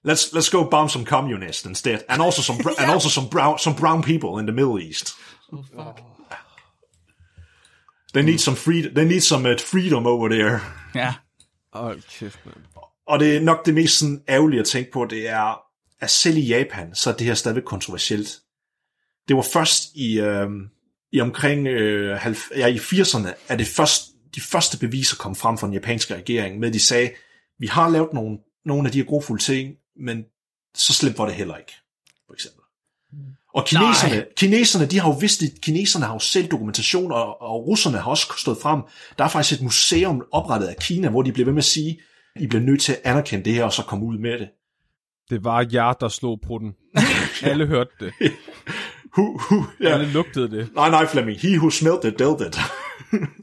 let's let's go bomb some communists instead, and also some br- [laughs] and also some brown some brown people in the Middle East. They need some freedom. They need some freedom over there. Ja. Hold kæft, man. Og det er nok det mest sådan ærgerlige at tænke på, det er, at selv i Japan, så er det her stadigvæk kontroversielt. Det var først i, øh, i omkring øh, halv, ja, i 80'erne, at det først, de første beviser kom frem fra den japanske regering, med at de sagde, vi har lavet nogle, nogle af de her grofulde ting, men så slemt var det heller ikke, for eksempel. Og kineserne, kineserne, de har jo vidst, at kineserne har jo selv dokumentation, og, og russerne har også stået frem. Der er faktisk et museum oprettet af Kina, hvor de bliver ved med at sige, I bliver nødt til at anerkende det her, og så komme ud med det. Det var jer, der slog på den. [laughs] Alle hørte det. [laughs] Hu, hu, ja. Alle lugtede det. Nej, nej, Flemming. He who smelt it, dealt it.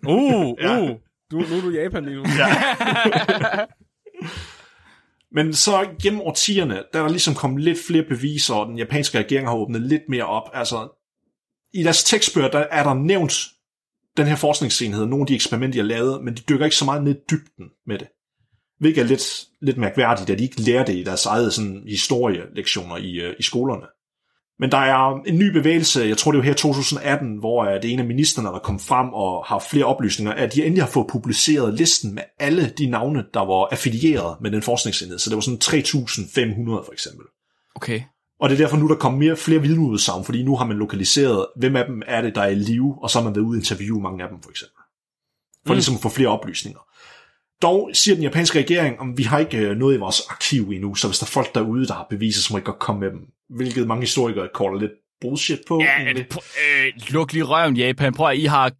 Uh, [laughs] uh. Du, nu er du i Japan lige nu. Ja. Men så gennem årtierne, der er der ligesom kommet lidt flere beviser, og den japanske regering har åbnet lidt mere op. Altså, i deres tekstbøger, der er der nævnt den her forskningsenhed, nogle af de eksperimenter, de har lavet, men de dykker ikke så meget ned i dybden med det. Hvilket er lidt, lidt mærkværdigt, at de ikke lærer det i deres eget sådan, historielektioner i, øh, i skolerne. Men der er en ny bevægelse, jeg tror det var her 2018, hvor øh, det er en af ministerne, der kom frem og har flere oplysninger, at de endelig har fået publiceret listen med alle de navne, der var affilieret med den forskningsenhed. Så det var sådan 3.500 for eksempel. Okay. Og det er derfor nu, der kommer mere, flere vidneudsagn, fordi nu har man lokaliseret, hvem af dem er det, der er i live, og så har man været ude og interviewe mange af dem, for eksempel. For mm. ligesom at få flere oplysninger. Dog siger den japanske regering, om vi har ikke øh, noget i vores arkiv endnu, så hvis der er folk derude, der har beviser, så må I godt komme med dem. Hvilket mange historikere kalder lidt bullshit på. Ja, egentlig. øh, luk lige røven, Japan. Prøv at I har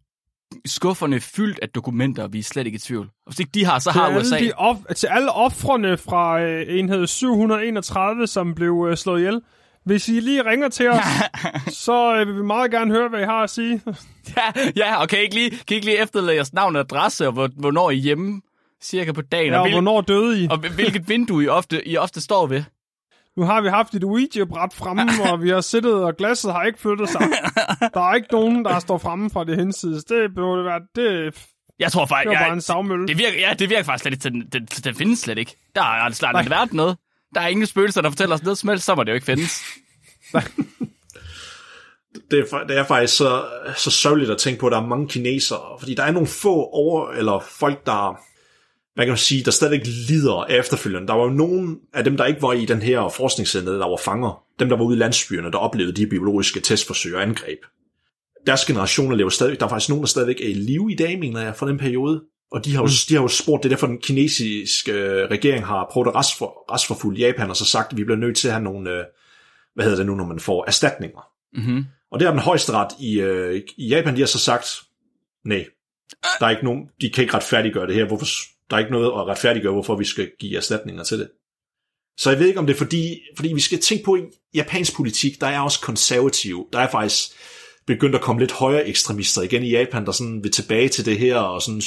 skufferne fyldt af dokumenter, vi er slet ikke i tvivl. Og hvis ikke de har, så Til har alle, USA. de off- til alle offrene fra øh, enhed 731, som blev øh, slået ihjel. Hvis I lige ringer til os, [laughs] så øh, vil vi meget gerne høre, hvad I har at sige. [laughs] Ja, ja, og kan I ikke lige, kan I ikke lige efterlade jeres navn og adresse, og hvor- hvornår I er hjemme, cirka på dagen, Ja, og, og hvil, hvornår døde I? og hvilket vindue I ofte, I ofte står ved. Nu har vi haft et Ouija-bræt fremme, [laughs] og vi har siddet, og glasset har ikke flyttet sig. Der er ikke nogen, der står fremme fra det hensides. Det burde være... Det, Jeg tror faktisk, det var bare jeg, en savmølle. det virker, ja, det virker faktisk slet ikke til, den, den, den findes slet ikke. Der har slet aldrig været noget. Der er ingen spøgelser, der fortæller os noget som helst, så må det jo ikke findes. det, er, det er faktisk så, så sørgeligt at tænke på, at der er mange kinesere, fordi der er nogle få over, eller folk, der, hvad kan man sige, der stadigvæk lider af efterfølgende. Der var jo nogen af dem, der ikke var i den her forskningscenter, der var fanger, dem, der var ude i landsbyerne, der oplevede de biologiske testforsøg og angreb. Deres generationer lever stadig, der er faktisk nogen, der stadigvæk er i live i dag, mener jeg, fra den periode. Og de har jo, mm. de har jo spurgt, det er derfor den kinesiske øh, regering har prøvet at retsfor, retsforfulde Japan, og så sagt, at vi bliver nødt til at have nogle, øh, hvad hedder det nu, når man får erstatninger. Mm-hmm. Og det har den højeste ret i, øh, i Japan, de har så sagt, nej, der er ikke nogen, de kan ikke retfærdiggøre det her, hvorfor, der er ikke noget at retfærdiggøre, hvorfor vi skal give erstatninger til det. Så jeg ved ikke, om det er fordi, fordi vi skal tænke på, i japansk politik, der er også konservativ, der er faktisk begyndt at komme lidt højere ekstremister igen i Japan, der sådan vil tilbage til det her, og sådan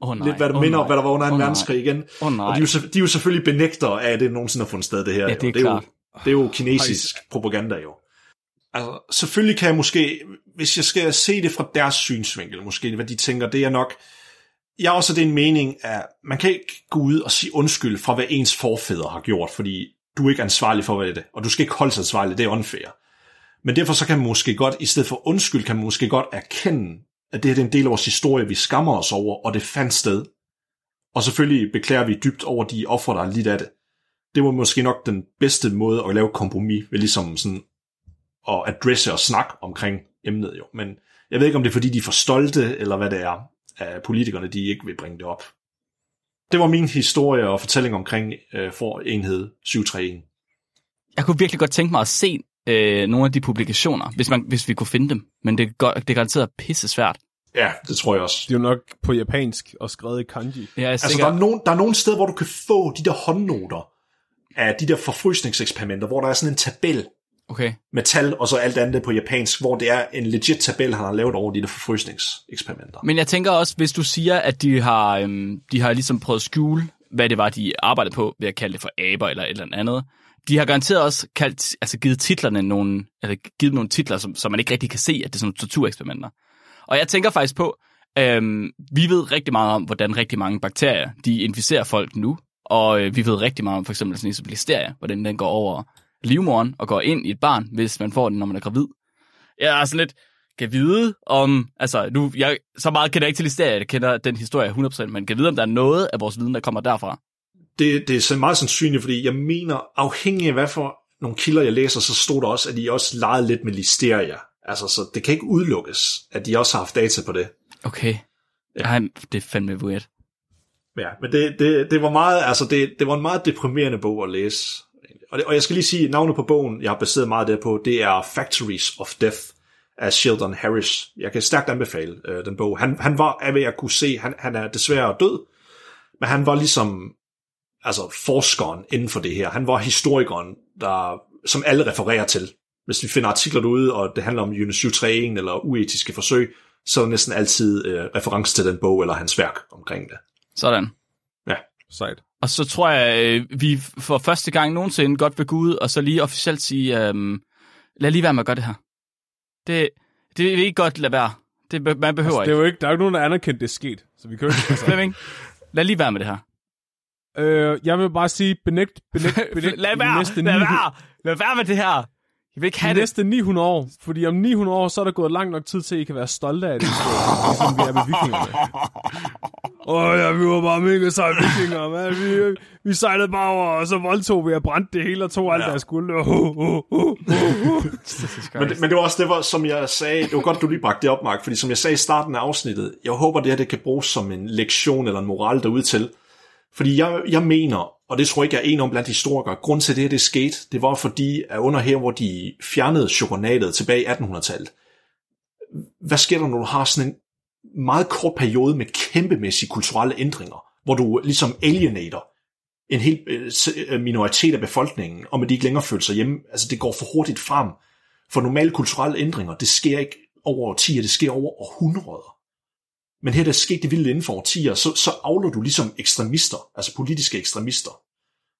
Oh, nej. lidt, hvad det oh, minder om, hvad der var under 2. Åh, nej. verdenskrig igen. Åh, nej. Og de er, jo, de er jo selvfølgelig benægter af, at det nogensinde har fundet sted, det her. Ja, det er det, er jo, det er jo kinesisk propaganda jo. Altså, selvfølgelig kan jeg måske, hvis jeg skal se det fra deres synsvinkel, måske hvad de tænker, det er nok, jeg har også den mening, at man kan ikke gå ud og sige undskyld for, hvad ens forfædre har gjort, fordi du er ikke ansvarlig for hvad det, og du skal ikke holde sig ansvarlig, det er unfair. Men derfor så kan man måske godt, i stedet for undskyld, kan man måske godt erkende, at det her det er en del af vores historie, vi skammer os over, og det fandt sted. Og selvfølgelig beklager vi dybt over de ofre, der er lidt af det. Det var måske nok den bedste måde at lave kompromis ved ligesom sådan at adresse og snakke omkring emnet jo. Men jeg ved ikke, om det er fordi, de er for stolte, eller hvad det er, af politikerne, de ikke vil bringe det op. Det var min historie og fortælling omkring øh, for enhed 731. Jeg kunne virkelig godt tænke mig at se øh, nogle af de publikationer, hvis, man, hvis vi kunne finde dem. Men det, er go- det er garanteret pisse svært. Ja, det tror jeg også. Det er jo nok på japansk og skrevet i kanji. Jeg er Altså, sikker, der er, nogen, der er nogle steder, hvor du kan få de der håndnoter af de der forfrysningseksperimenter, hvor der er sådan en tabel okay. med tal, og så alt andet på japansk, hvor det er en legit tabel, han har lavet over de der forfrysningseksperimenter. Men jeg tænker også, hvis du siger, at de har, øhm, de har ligesom prøvet at skjule, hvad det var, de arbejdede på, ved at kalde det for aber eller et eller andet. De har garanteret også kaldt, altså givet titlerne nogle, eller givet nogle titler, som, som man ikke rigtig kan se, at det er sådan nogle tortureksperimenter. Og jeg tænker faktisk på, øhm, vi ved rigtig meget om, hvordan rigtig mange bakterier, de inficerer folk nu. Og øh, vi ved rigtig meget om for eksempel sådan en listeria, hvordan den går over livmoderen og går ind i et barn, hvis man får den, når man er gravid. Jeg er sådan lidt, kan vide om, altså nu, jeg, så meget kender jeg ikke til listeria, jeg kender den historie 100%, men kan vide, om der er noget af vores viden, der kommer derfra. Det, det er meget sandsynligt, fordi jeg mener, afhængig af hvad for nogle kilder jeg læser, så stod der også, at de også legede lidt med listeria. Altså, så det kan ikke udelukkes, at de også har haft data på det. Okay. Ja. Ej, det er fandme weird. Ja, men det, det, det var meget, altså det, det var en meget deprimerende bog at læse. Og, det, og jeg skal lige sige, navnet på bogen, jeg har baseret meget det på, det er Factories of Death af Sheldon Harris. Jeg kan stærkt anbefale øh, den bog. Han, han var, af hvad jeg kunne se, han, han er desværre død, men han var ligesom altså forskeren inden for det her. Han var historikeren, der, som alle refererer til. Hvis vi finder artikler derude, og det handler om 731 eller uetiske forsøg, så er der næsten altid øh, reference til den bog eller hans værk omkring det. Sådan. Sejt. Og så tror jeg, øh, vi for første gang nogensinde godt vil gå ud og så lige officielt sige, øhm, lad lige være med at gøre det her. Det, det er ikke godt lade være. Det, man behøver Altså, det er jo ikke, der er jo ikke nogen, der anerkendt, det er sket. Så vi kan jo ikke, [laughs] altså. Flemming, lad lige være med det her. øh, jeg vil bare sige, benægt, benægt, [laughs] benægt lad være, næste lad 900 være, lad være med det her. Jeg vil ikke have de det. næste 900 år. Fordi om 900 år, så er der gået lang nok tid til, at I kan være stolte af det. [laughs] Ligesom vi er med vikingerne. Åh oh, ja, vi var bare mega seje vikinger, man. Vi, vi sejlede bare over, og så voldtog vi og brændte det hele og tog alt Ja. deres guld. Uh, uh, uh, uh. Men, det- men det var også det, var, som jeg sagde, det var godt, du lige bragte det op, Mark, fordi som jeg sagde i starten af afsnittet, jeg håber, det her det kan bruges som en lektion eller en moral derude til. Fordi jeg, jeg mener, og det tror jeg ikke, jeg er en om blandt historikere, grund til det at det skete, det var fordi, at under her, hvor de fjernede chokonatet tilbage i 1800-tallet, hvad sker der, når du har sådan en meget kort periode med kæmpemæssige kulturelle ændringer, hvor du ligesom alienater en hel øh, øh, minoritet af befolkningen, og med de ikke længere føler sig hjemme. Altså, det går for hurtigt frem. For normale kulturelle ændringer, det sker ikke over årtier, det sker over århundreder. Men her der skete det vildt inden for årtier, så, så avler du ligesom ekstremister, altså politiske ekstremister.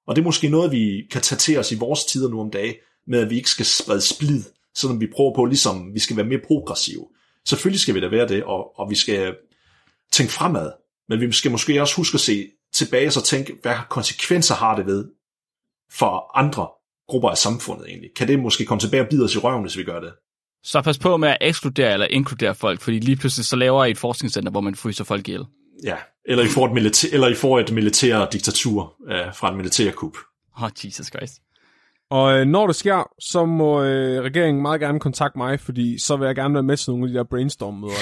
Og det er måske noget, vi kan tage til os i vores tider nu om dagen, med at vi ikke skal sprede splid, selvom vi prøver på, ligesom vi skal være mere progressive. Selvfølgelig skal vi da være det, og, og vi skal tænke fremad, men vi skal måske også huske at se tilbage og så tænke, hvad konsekvenser har det ved for andre grupper af samfundet egentlig? Kan det måske komme tilbage og bide os i røven, hvis vi gør det? Så pas på med at ekskludere eller inkludere folk, fordi lige pludselig så laver I et forskningscenter, hvor man fryser folk ihjel. Ja, eller I får et, militær, eller I får et militær diktatur øh, fra et militærkup. Oh, Jesus Christ. Og øh, når det sker, så må øh, regeringen meget gerne kontakte mig, fordi så vil jeg gerne være med til nogle af de der brainstorm-møder. [laughs]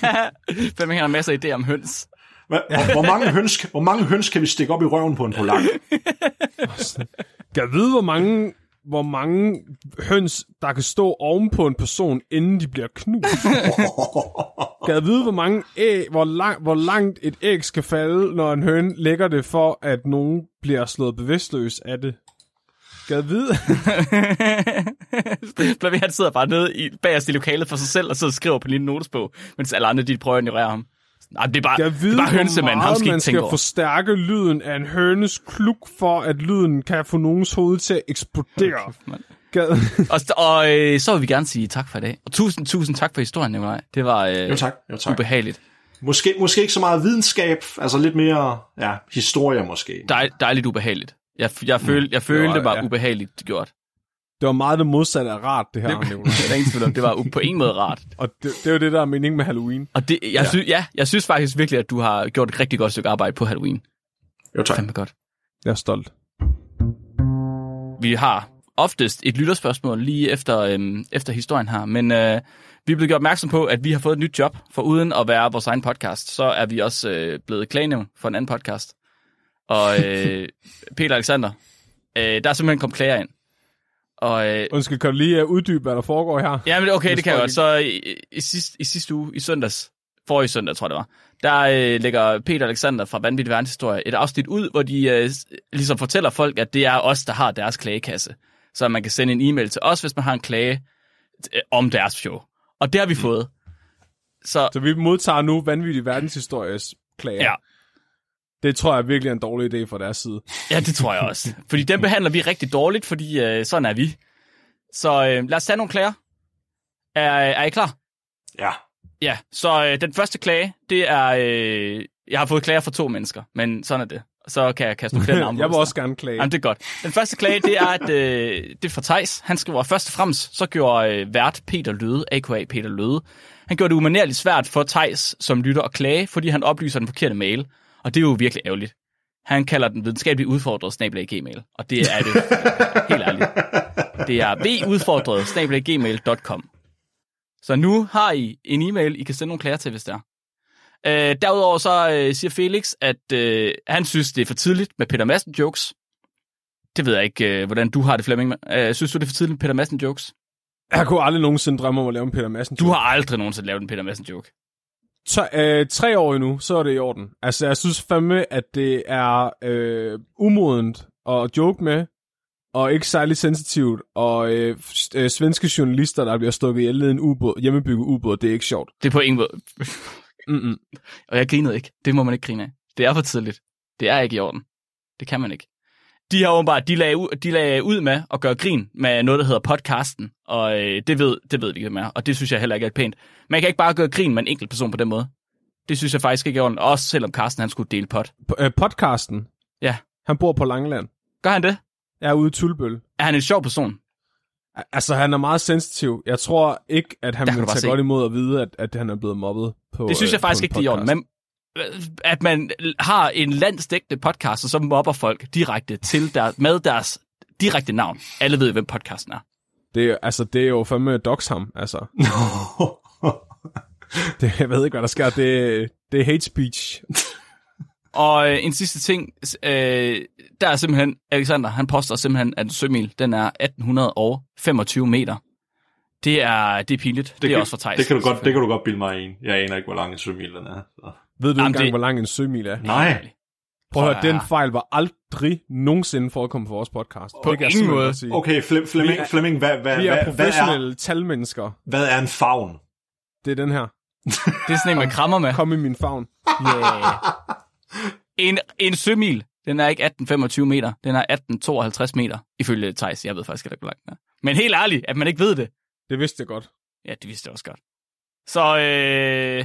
der. Flemming har masser af idéer om høns. Hvad, hvor, hvor, mange høns, hvor mange høns kan vi stikke op i røven på en polak? Kan jeg vide, hvor mange, hvor mange høns, der kan stå oven på en person, inden de bliver knust? [laughs] Kan jeg vide, hvor mange æg, hvor, lang, hvor langt et æg skal falde, når en høne lægger det, for at nogen bliver slået bevidstløs af det? Jeg vide? [laughs] Han sidder bare nede i, bagerst i lokalet for sig selv, og så skriver på en lille notesbog, mens alle andre de prøver at ignorere ham. Nej, det er bare, jeg det vide, er bare hønsemand. hvor Ham meget skal man skal over. forstærke lyden af en hønes kluk, for at lyden kan få nogens hoved til at eksplodere? Kan... [laughs] Og, og øh, så vil vi gerne sige tak for i dag. Og tusind, tusind tak for historien, Nikolaj. Det var øh, Jo tak, jo tak. ubehageligt. Måske, måske ikke så meget videnskab, altså lidt mere ja, historie måske. Dej, dejligt ubehageligt. Jeg, jeg, føl, jeg følte, var- det var ja. ubehageligt gjort. Det var meget det modsatte af rart, det her, Det, det er ingen tvivl om. Det var på ingen måde rart. [laughs] Og det, det er jo det, der er meningen med Halloween. Og det, jeg, ja. Synes, ja, jeg synes faktisk virkelig, at du har gjort et rigtig godt stykke arbejde på Halloween. Jo, tak. Fandme godt. Jeg er stolt. Vi har oftest et lytterspørgsmål lige efter, øhm, efter historien her, men øh, vi er blevet gjort opmærksom på, at vi har fået et nyt job, for uden at være vores egen podcast, så er vi også øh, blevet klagenævn for en anden podcast. Og øh, [laughs] Peter Alexander, øh, der er simpelthen kommet klager ind. Og øh, Undskyld, kan du lige uh, uddybe, hvad der foregår her? Ja, men okay, Hvis det kan jeg godt. Så i, i, sidste, i sidste uge, i søndags, forrige søndag, tror jeg det var, der øh, lægger Peter Alexander fra Vanvittig Verdenshistorie et afsnit ud, hvor de øh, ligesom fortæller folk, at det er os, der har deres klagekasse. Så man kan sende en e-mail til os, hvis man har en klage øh, om deres show. Og det har vi fået. Så Så vi modtager nu vanvittig verdenshistories klager. Ja. Det tror jeg virkelig er en dårlig idé fra deres side. ja, det tror jeg også. Fordi dem behandler vi rigtig dårligt, fordi øh, sådan er vi. Så øh, lad os tage nogle klager. Er, er I klar? Ja. Ja, så øh, den første klage, det er... Øh, jeg har fået klager fra to mennesker, men sådan er det. Så kan jeg kaste nogle flere [laughs] navne. jeg vil også gerne klage. Jamen, det er godt. Den første klage, det er, at øh, det er fra Thijs. Han skriver, først og fremmest, så gjorde øh, vært Peter Løde, a.k.a. Peter Løde, han gjorde det umanerligt svært for Thijs som lytter at klage, fordi han oplyser den forkerte mail. Og det er jo virkelig ærgerligt. Han kalder den videnskabeligt udfordret snabel gmail, og det er det [laughs] helt ærligt. Det er vudfordret snabel gmail.com. Så nu har I en e-mail, I kan sende nogle klager til, hvis det er. Øh, derudover så øh, siger Felix, at øh, han synes, det er for tidligt med Peter Madsen jokes. Det ved jeg ikke, øh, hvordan du har det, Flemming. Øh, synes du, det er for tidligt med Peter Madsen jokes? Jeg kunne aldrig nogensinde drømme om at lave en Peter Madsen. Du har aldrig nogensinde lavet en Peter Madsen joke. Tre, øh, tre år endnu, så er det i orden. Altså, jeg synes fandme, at det er øh, umodent at joke med, og ikke særlig sensitivt, og øh, øh, svenske journalister, der bliver stukket ihjel i en ubåd, hjemmebygget ubåd, det er ikke sjovt. Det er på ingen måde. Mm-mm. Og jeg grinede ikke. Det må man ikke grine af. Det er for tidligt. Det er ikke i orden. Det kan man ikke. De har åbenbart, de lagde, ud, de lagde ud med at gøre grin med noget, der hedder podcasten. Og øh, det, ved, det ved de ikke mere. Og det synes jeg heller ikke er pænt. Man kan ikke bare gøre grin med en enkelt person på den måde. Det synes jeg faktisk ikke er i orden. Også selvom Carsten han skulle dele pod. P- øh, podcasten, Ja. han bor på Langeland. Gør han det? Jeg er ude i Tulbøl. Er han en sjov person? Altså, han er meget sensitiv. Jeg tror ikke, at han vil tage se. godt imod at vide, at, at han er blevet mobbet på Det synes jeg øh, faktisk på en ikke, det er i orden. podcast. At man har en landsdækkende podcast, og så mobber folk direkte til der, med deres direkte navn. Alle ved, hvem podcasten er. Det, er- altså, det er jo fandme dox ham, altså. [laughs] Det, jeg ved ikke, hvad der sker. Det, det er hate speech. Og øh, en sidste ting, øh, der er simpelthen, Alexander, han påstår simpelthen, at en sømil, den er 1825 meter. Det er, det er pinligt. Det, det er kan, også for Thijs. Det kan, du godt, det kan du godt bilde mig ind. Jeg aner ikke, hvor lang en sømil den er. Så. Ved du Jamen, engang, det- hvor lang en sømil er? Nej. Prøv at høre, den fejl var aldrig nogensinde forekommet for vores podcast. På Det ingen måde. sige. Okay, Flem, Flemming, er- Flemming hvad, hvad, Vi er hvad, hvad, er, professionelle talmennesker. hvad er en favn? Det er den her. Det er sådan en, man krammer med. Kom i min favn. Yeah. En, en sømil, den er ikke 1825 meter, den er 1852 meter, ifølge Thijs. Jeg ved faktisk ikke, hvor langt den er. Men helt ærligt, at man ikke ved det. Det vidste jeg godt. Ja, det vidste jeg også godt. Så øh,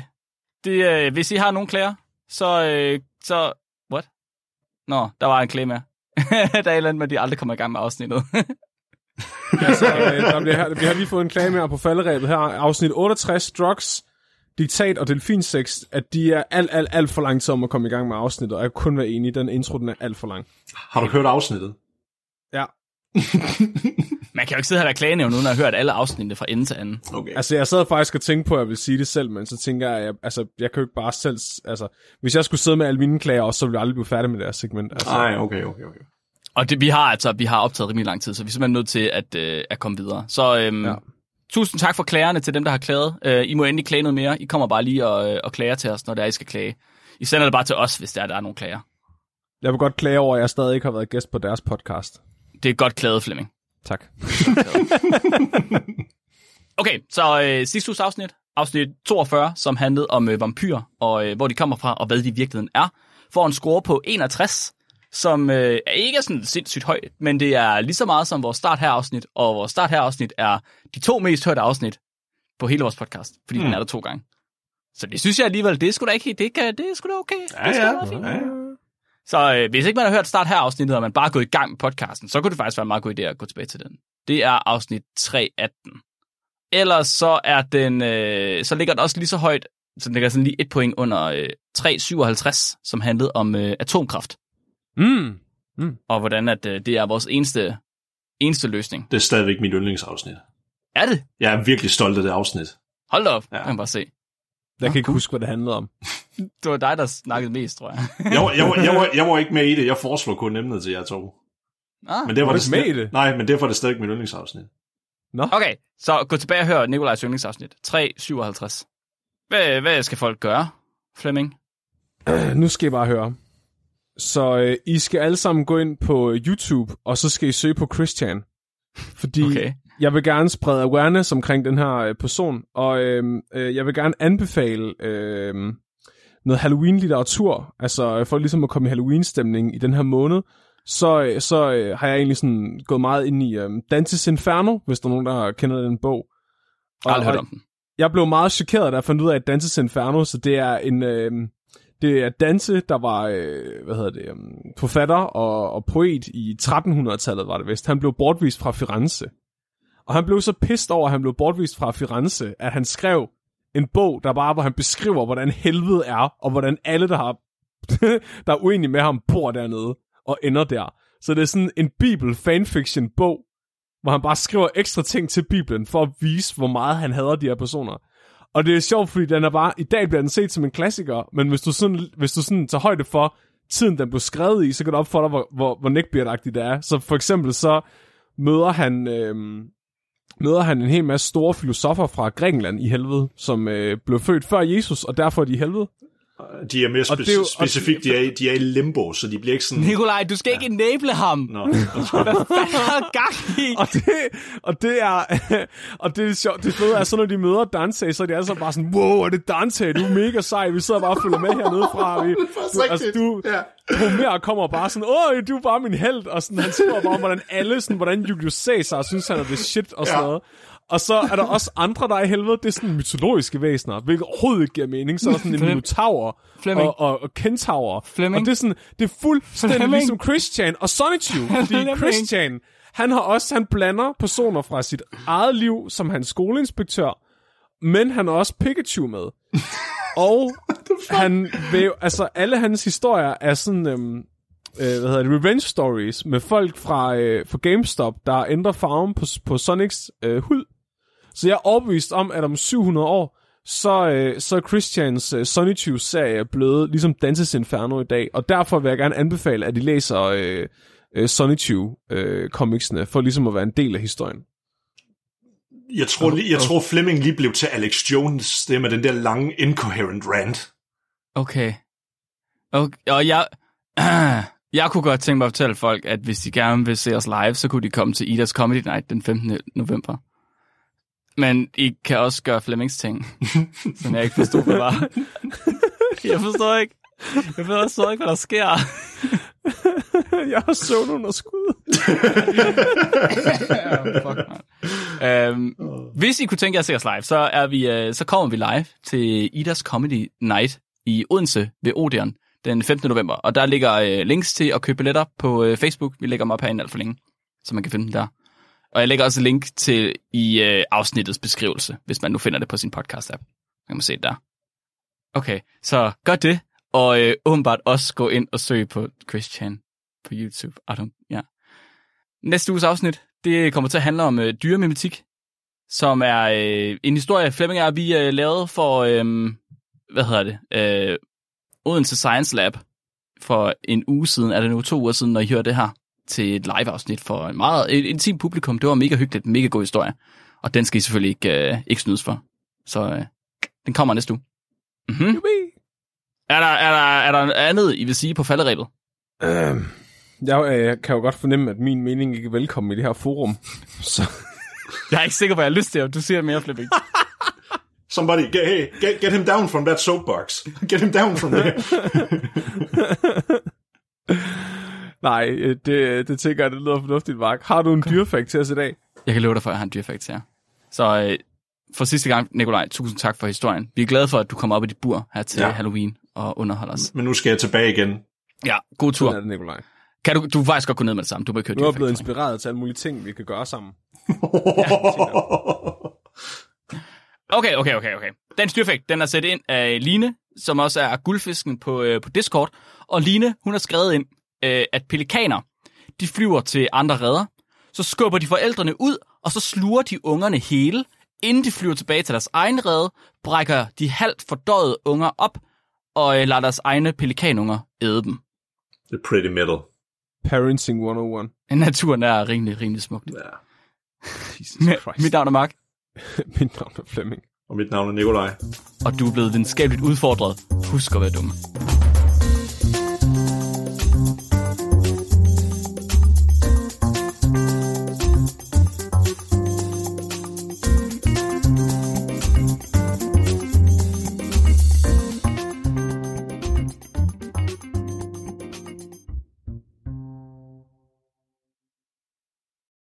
det, øh, hvis I har nogen klager, så... Øh, så what? Nå, der var en klage med. [laughs] der er et eller andet med, at de aldrig kommer i gang med afsnittet. [laughs] Altså, øh, der bliver, vi har lige fået en klage med her på falderæbet her. Afsnit 68, drugs, diktat og delfinsex, at de er alt, alt, alt for lang tid om at komme i gang med afsnittet, og jeg kan kun være enig, den intro, den er alt for lang. Har du hørt afsnittet? Ja, [laughs] Man kan jo ikke sidde her og klagenævn, uden at have hørt alle afsnittene fra ende til anden. Okay. altså jeg sad faktisk og tænkte på, at jeg ville sige det selv, men så tænker jeg, jeg altså, jeg kan jo ikke bare selv, altså, hvis jeg skulle sidde med alle mine klager også, så ville jeg aldrig blive færdig med det her segment. Altså, Nej, okay, okay, okay. Og det, vi har altså vi har optaget rimelig lang tid, så vi er simpelthen nødt til at, øh, at komme videre. Så øhm, Ja. ja. tusind tak for klagerne til dem, der har klaget. Øh, I må endelig klage noget mere. I kommer bare lige og, øh, og klager til os, når det er, I skal klage. I sender det bare til os, hvis der er, der er nogle klager. Jeg vil godt klage over, at jeg stadig ikke har været gæst på deres podcast. Det er godt klaget, Flemming. Tak. [laughs] Okay, så øh, sidste uges afsnit, afsnit 42, som handlede om øh, vampyrer, og øh, hvor de kommer fra, og hvad de i virkeligheden er, får en score på 61, som øh, er ikke er sådan sindssygt højt, men det er lige så meget som vores start her afsnit, og vores start her afsnit er de to mest hørte afsnit på hele vores podcast, fordi mm. den er der to gange. Så det synes jeg alligevel, det er sgu da ikke helt, det, kan, det er sgu da okay. Ja, det er sgu ja. da fint. ja, ja. Så øh, hvis ikke man har hørt start her afsnittet, og man bare er gået i gang med podcasten, så kunne det faktisk være en meget god idé at gå tilbage til den. det er afsnit 318. Ellers så er den, øh, så ligger den også lige så højt, så den ligger sådan lige et point under øh, 357, som handlede om øh, atomkraft, Mm. og hvordan at øh, det er vores eneste, eneste løsning. Det er stadigvæk mit yndlingsafsnit. Er det? Jeg er virkelig stolt af det afsnit. Hold da op, ja. Kan bare se. Jeg kan ikke huske, hvad det handlede om. Det var dig, der snakkede mest, tror jeg. Jeg var, jeg, var, jeg, var, jeg var ikke med i det. Jeg foreslog kun emnet til jer to. ah, Men det var, Var det du med i det? Nej, men derfor er det stadig mit yndlingsafsnit. Okay, så gå tilbage og hør Nikolajs yndlingsafsnit. 357. Hvad, hvad skal folk gøre, Flemming? Nu skal I bare høre. Så øh, I skal alle sammen gå ind på YouTube, og så skal I søge på Christian. Fordi Okay. Jeg vil gerne sprede awareness omkring den her øh, person, og øh, øh, jeg vil gerne anbefale øh, noget Halloween-litteratur, altså øh, for ligesom at komme i Halloween-stemning i den her måned, så, øh, så øh, har jeg egentlig sådan gået meget ind i øh, Dantes Inferno, hvis der er nogen, der kender den bog. Jeg har aldrig og- hørt om den. jeg blev meget chokeret, da jeg fandt ud af, at Dantes Inferno, så det er en... Øh, det er Dante, der var, øh, hvad hedder det, um, forfatter og, og poet i 1300-tallet, var det vist. Han blev bortvist fra Firenze. Og han blev så pissed over, at han blev bortvist fra Firenze, at han skrev en bog, der bare, hvor han beskriver, hvordan helvede er, og hvordan alle, der, har, [laughs] der er uenige med ham, bor dernede og ender der. Så det er sådan en Bibel fanfiction bog, hvor han bare skriver ekstra ting til Bibelen, for at vise, hvor meget han hader de her personer. Og det er sjovt, fordi den er bare, i dag bliver den set som en klassiker, men hvis du sådan, hvis du sådan tager højde for tiden, den blev skrevet i, så kan du op for dig, hvor, hvor, hvor neckbeard det er. Så for eksempel så møder han, øh, møder han en hel masse store filosofer fra Grækenland i helvede, som øh, blev født før Jesus, og derfor er de i helvede. De er mere Og det spe- specifikt, de er, i- de er i limbo, så de bliver ikke sådan... Nikolaj, du skal ikke enable ham. Nå, Hvad fanden gang i? Og det, og det er, [laughs] og det er sjovt, det fede er, så når de møder Dante, så er de alle sammen bare sådan, wow, er det Dante, du er mega sej, vi sidder bare og følger med hernede fra, vi, [laughs] du, altså, du, Ja. Homer kommer bare sådan, åh, du er bare min held, og sådan, han skriver bare om, hvordan alle, sådan, hvordan Julius Caesar synes, han er det shit, og sådan Ja. noget. Og så er der også andre, der er i helvede, det er sådan mytologiske væsener, hvilket overhovedet ikke giver mening. Så er der sådan en minotaur og, og, og kentaur. Flemming. Og det er sådan, det er fuldstændig Flemming. ligesom Christian og Sonichu, [laughs] fordi Flemming. Christian, han har også, han blander personer fra sit eget liv, som hans skoleinspektør, men han har også Pikachu med. [laughs] og han vil, altså alle hans historier er sådan, øhm, øh, hvad hedder det, revenge stories med folk fra, øh, fra GameStop, der ændrer farven på, på Sonics øh, hud. Så jeg er overbevist om, at om 700 år, så, øh, så er Christians øh, Sonichu-serie blevet ligesom Dantes Inferno i dag, og derfor vil jeg gerne anbefale, at I læser øh, øh, Sonichu-comicsene, for ligesom at være en del af historien. Jeg tror, jeg tror Fleming lige blev til Alex Jones, det med den der lange, incoherent rant. Okay. okay. Og jeg, [clears throat] jeg kunne godt tænke mig at fortælle folk, at hvis de gerne vil se os live, så kunne de komme til Idas Comedy Night den 15. november. Men I kan også gøre Flemmings ting, [laughs] som jeg ikke forstod, hvad var. Jeg forstår ikke. Jeg forstår ikke, hvad der sker. [laughs] jeg har søvn under skud. Fuck, [laughs] man. øhm, hvis I kunne tænke jer at se os live, så, er vi, øh, så kommer vi live til Idas Comedy Night i Odense ved Odeon den 15. november. Og der ligger øh, links til at købe billetter på øh, Facebook. Vi lægger dem op herinde alt for længe, så man kan finde dem der. Og jeg lægger også link til i øh, afsnittets beskrivelse, hvis man nu finder det på sin podcast-app. Så kan man se det der. Okay, så gør det. Og øh, åbenbart også gå ind og søg på Christian på YouTube. I don't, ja. Næste uges afsnit, det kommer til at handle om øh, dyremimetik, som er øh, en historie, Flemming og vi øh, lavede for, øh, hvad hedder det, øh, Odense Science Lab for en uge siden, er det nu to uger siden, når I hører det her, til et live-afsnit for en meget et intim publikum. Det var mega hyggeligt, mega god historie. Og den skal I selvfølgelig ikke, øh, ikke snydes for. Så øh, den kommer næste uge. Mm-hmm. Er, der, er, der, er der andet, I vil sige på falderæbet? Øhm, jeg, øh, jeg kan jo godt fornemme, at min mening ikke er velkommen i det her forum. [laughs] Så Jeg er ikke sikker på, at jeg har lyst til at du siger mere, Flemming. [laughs] Somebody, get, hey, get, get him down from that soapbox. Get him down from there. [laughs] nej, øh, det, det tænker jeg, det lyder fornuftigt, Mark. Har du en dyrfakt til os i dag? Jeg kan love dig for, at jeg har en dyrfakt her. Så øh, for sidste gang, Nikolaj, tusind tak for historien. Vi er glade for, at du kommer op i dit bur her til ja. Ja. Halloween og underholder os. Men nu skal jeg tilbage igen. Ja, god Sådan tur. er det, Nikolaj. Kan du, du kan faktisk godt gå ned med det samme. Du må ikke køre Nu er jeg blevet inspireret til alle mulige ting, vi kan gøre sammen. [laughs] Okay, okay, okay, okay. Den styrfægt, den er sat ind af Line, som også er guldfisken på, øh, på Discord. Og Line, hun har skrevet ind, øh, at pelikaner, de flyver til andre redder. Så skubber de forældrene ud, og så sluger de ungerne hele. Inden de flyver tilbage til deres egen redde, brækker de halvt fordøjede unger op, og øh, lader deres egne pelikanunger æde dem. Det er pretty metal. Parenting 101. [laughs] Naturen er rimelig, rimelig smuk. Ja. Jesus [laughs] Mit Christ. navn er Mark, [laughs] Mit navn er Flemming. Og mit navn er Nikolaj. og du er blevet videnskabeligt udfordret. Husk at være dum.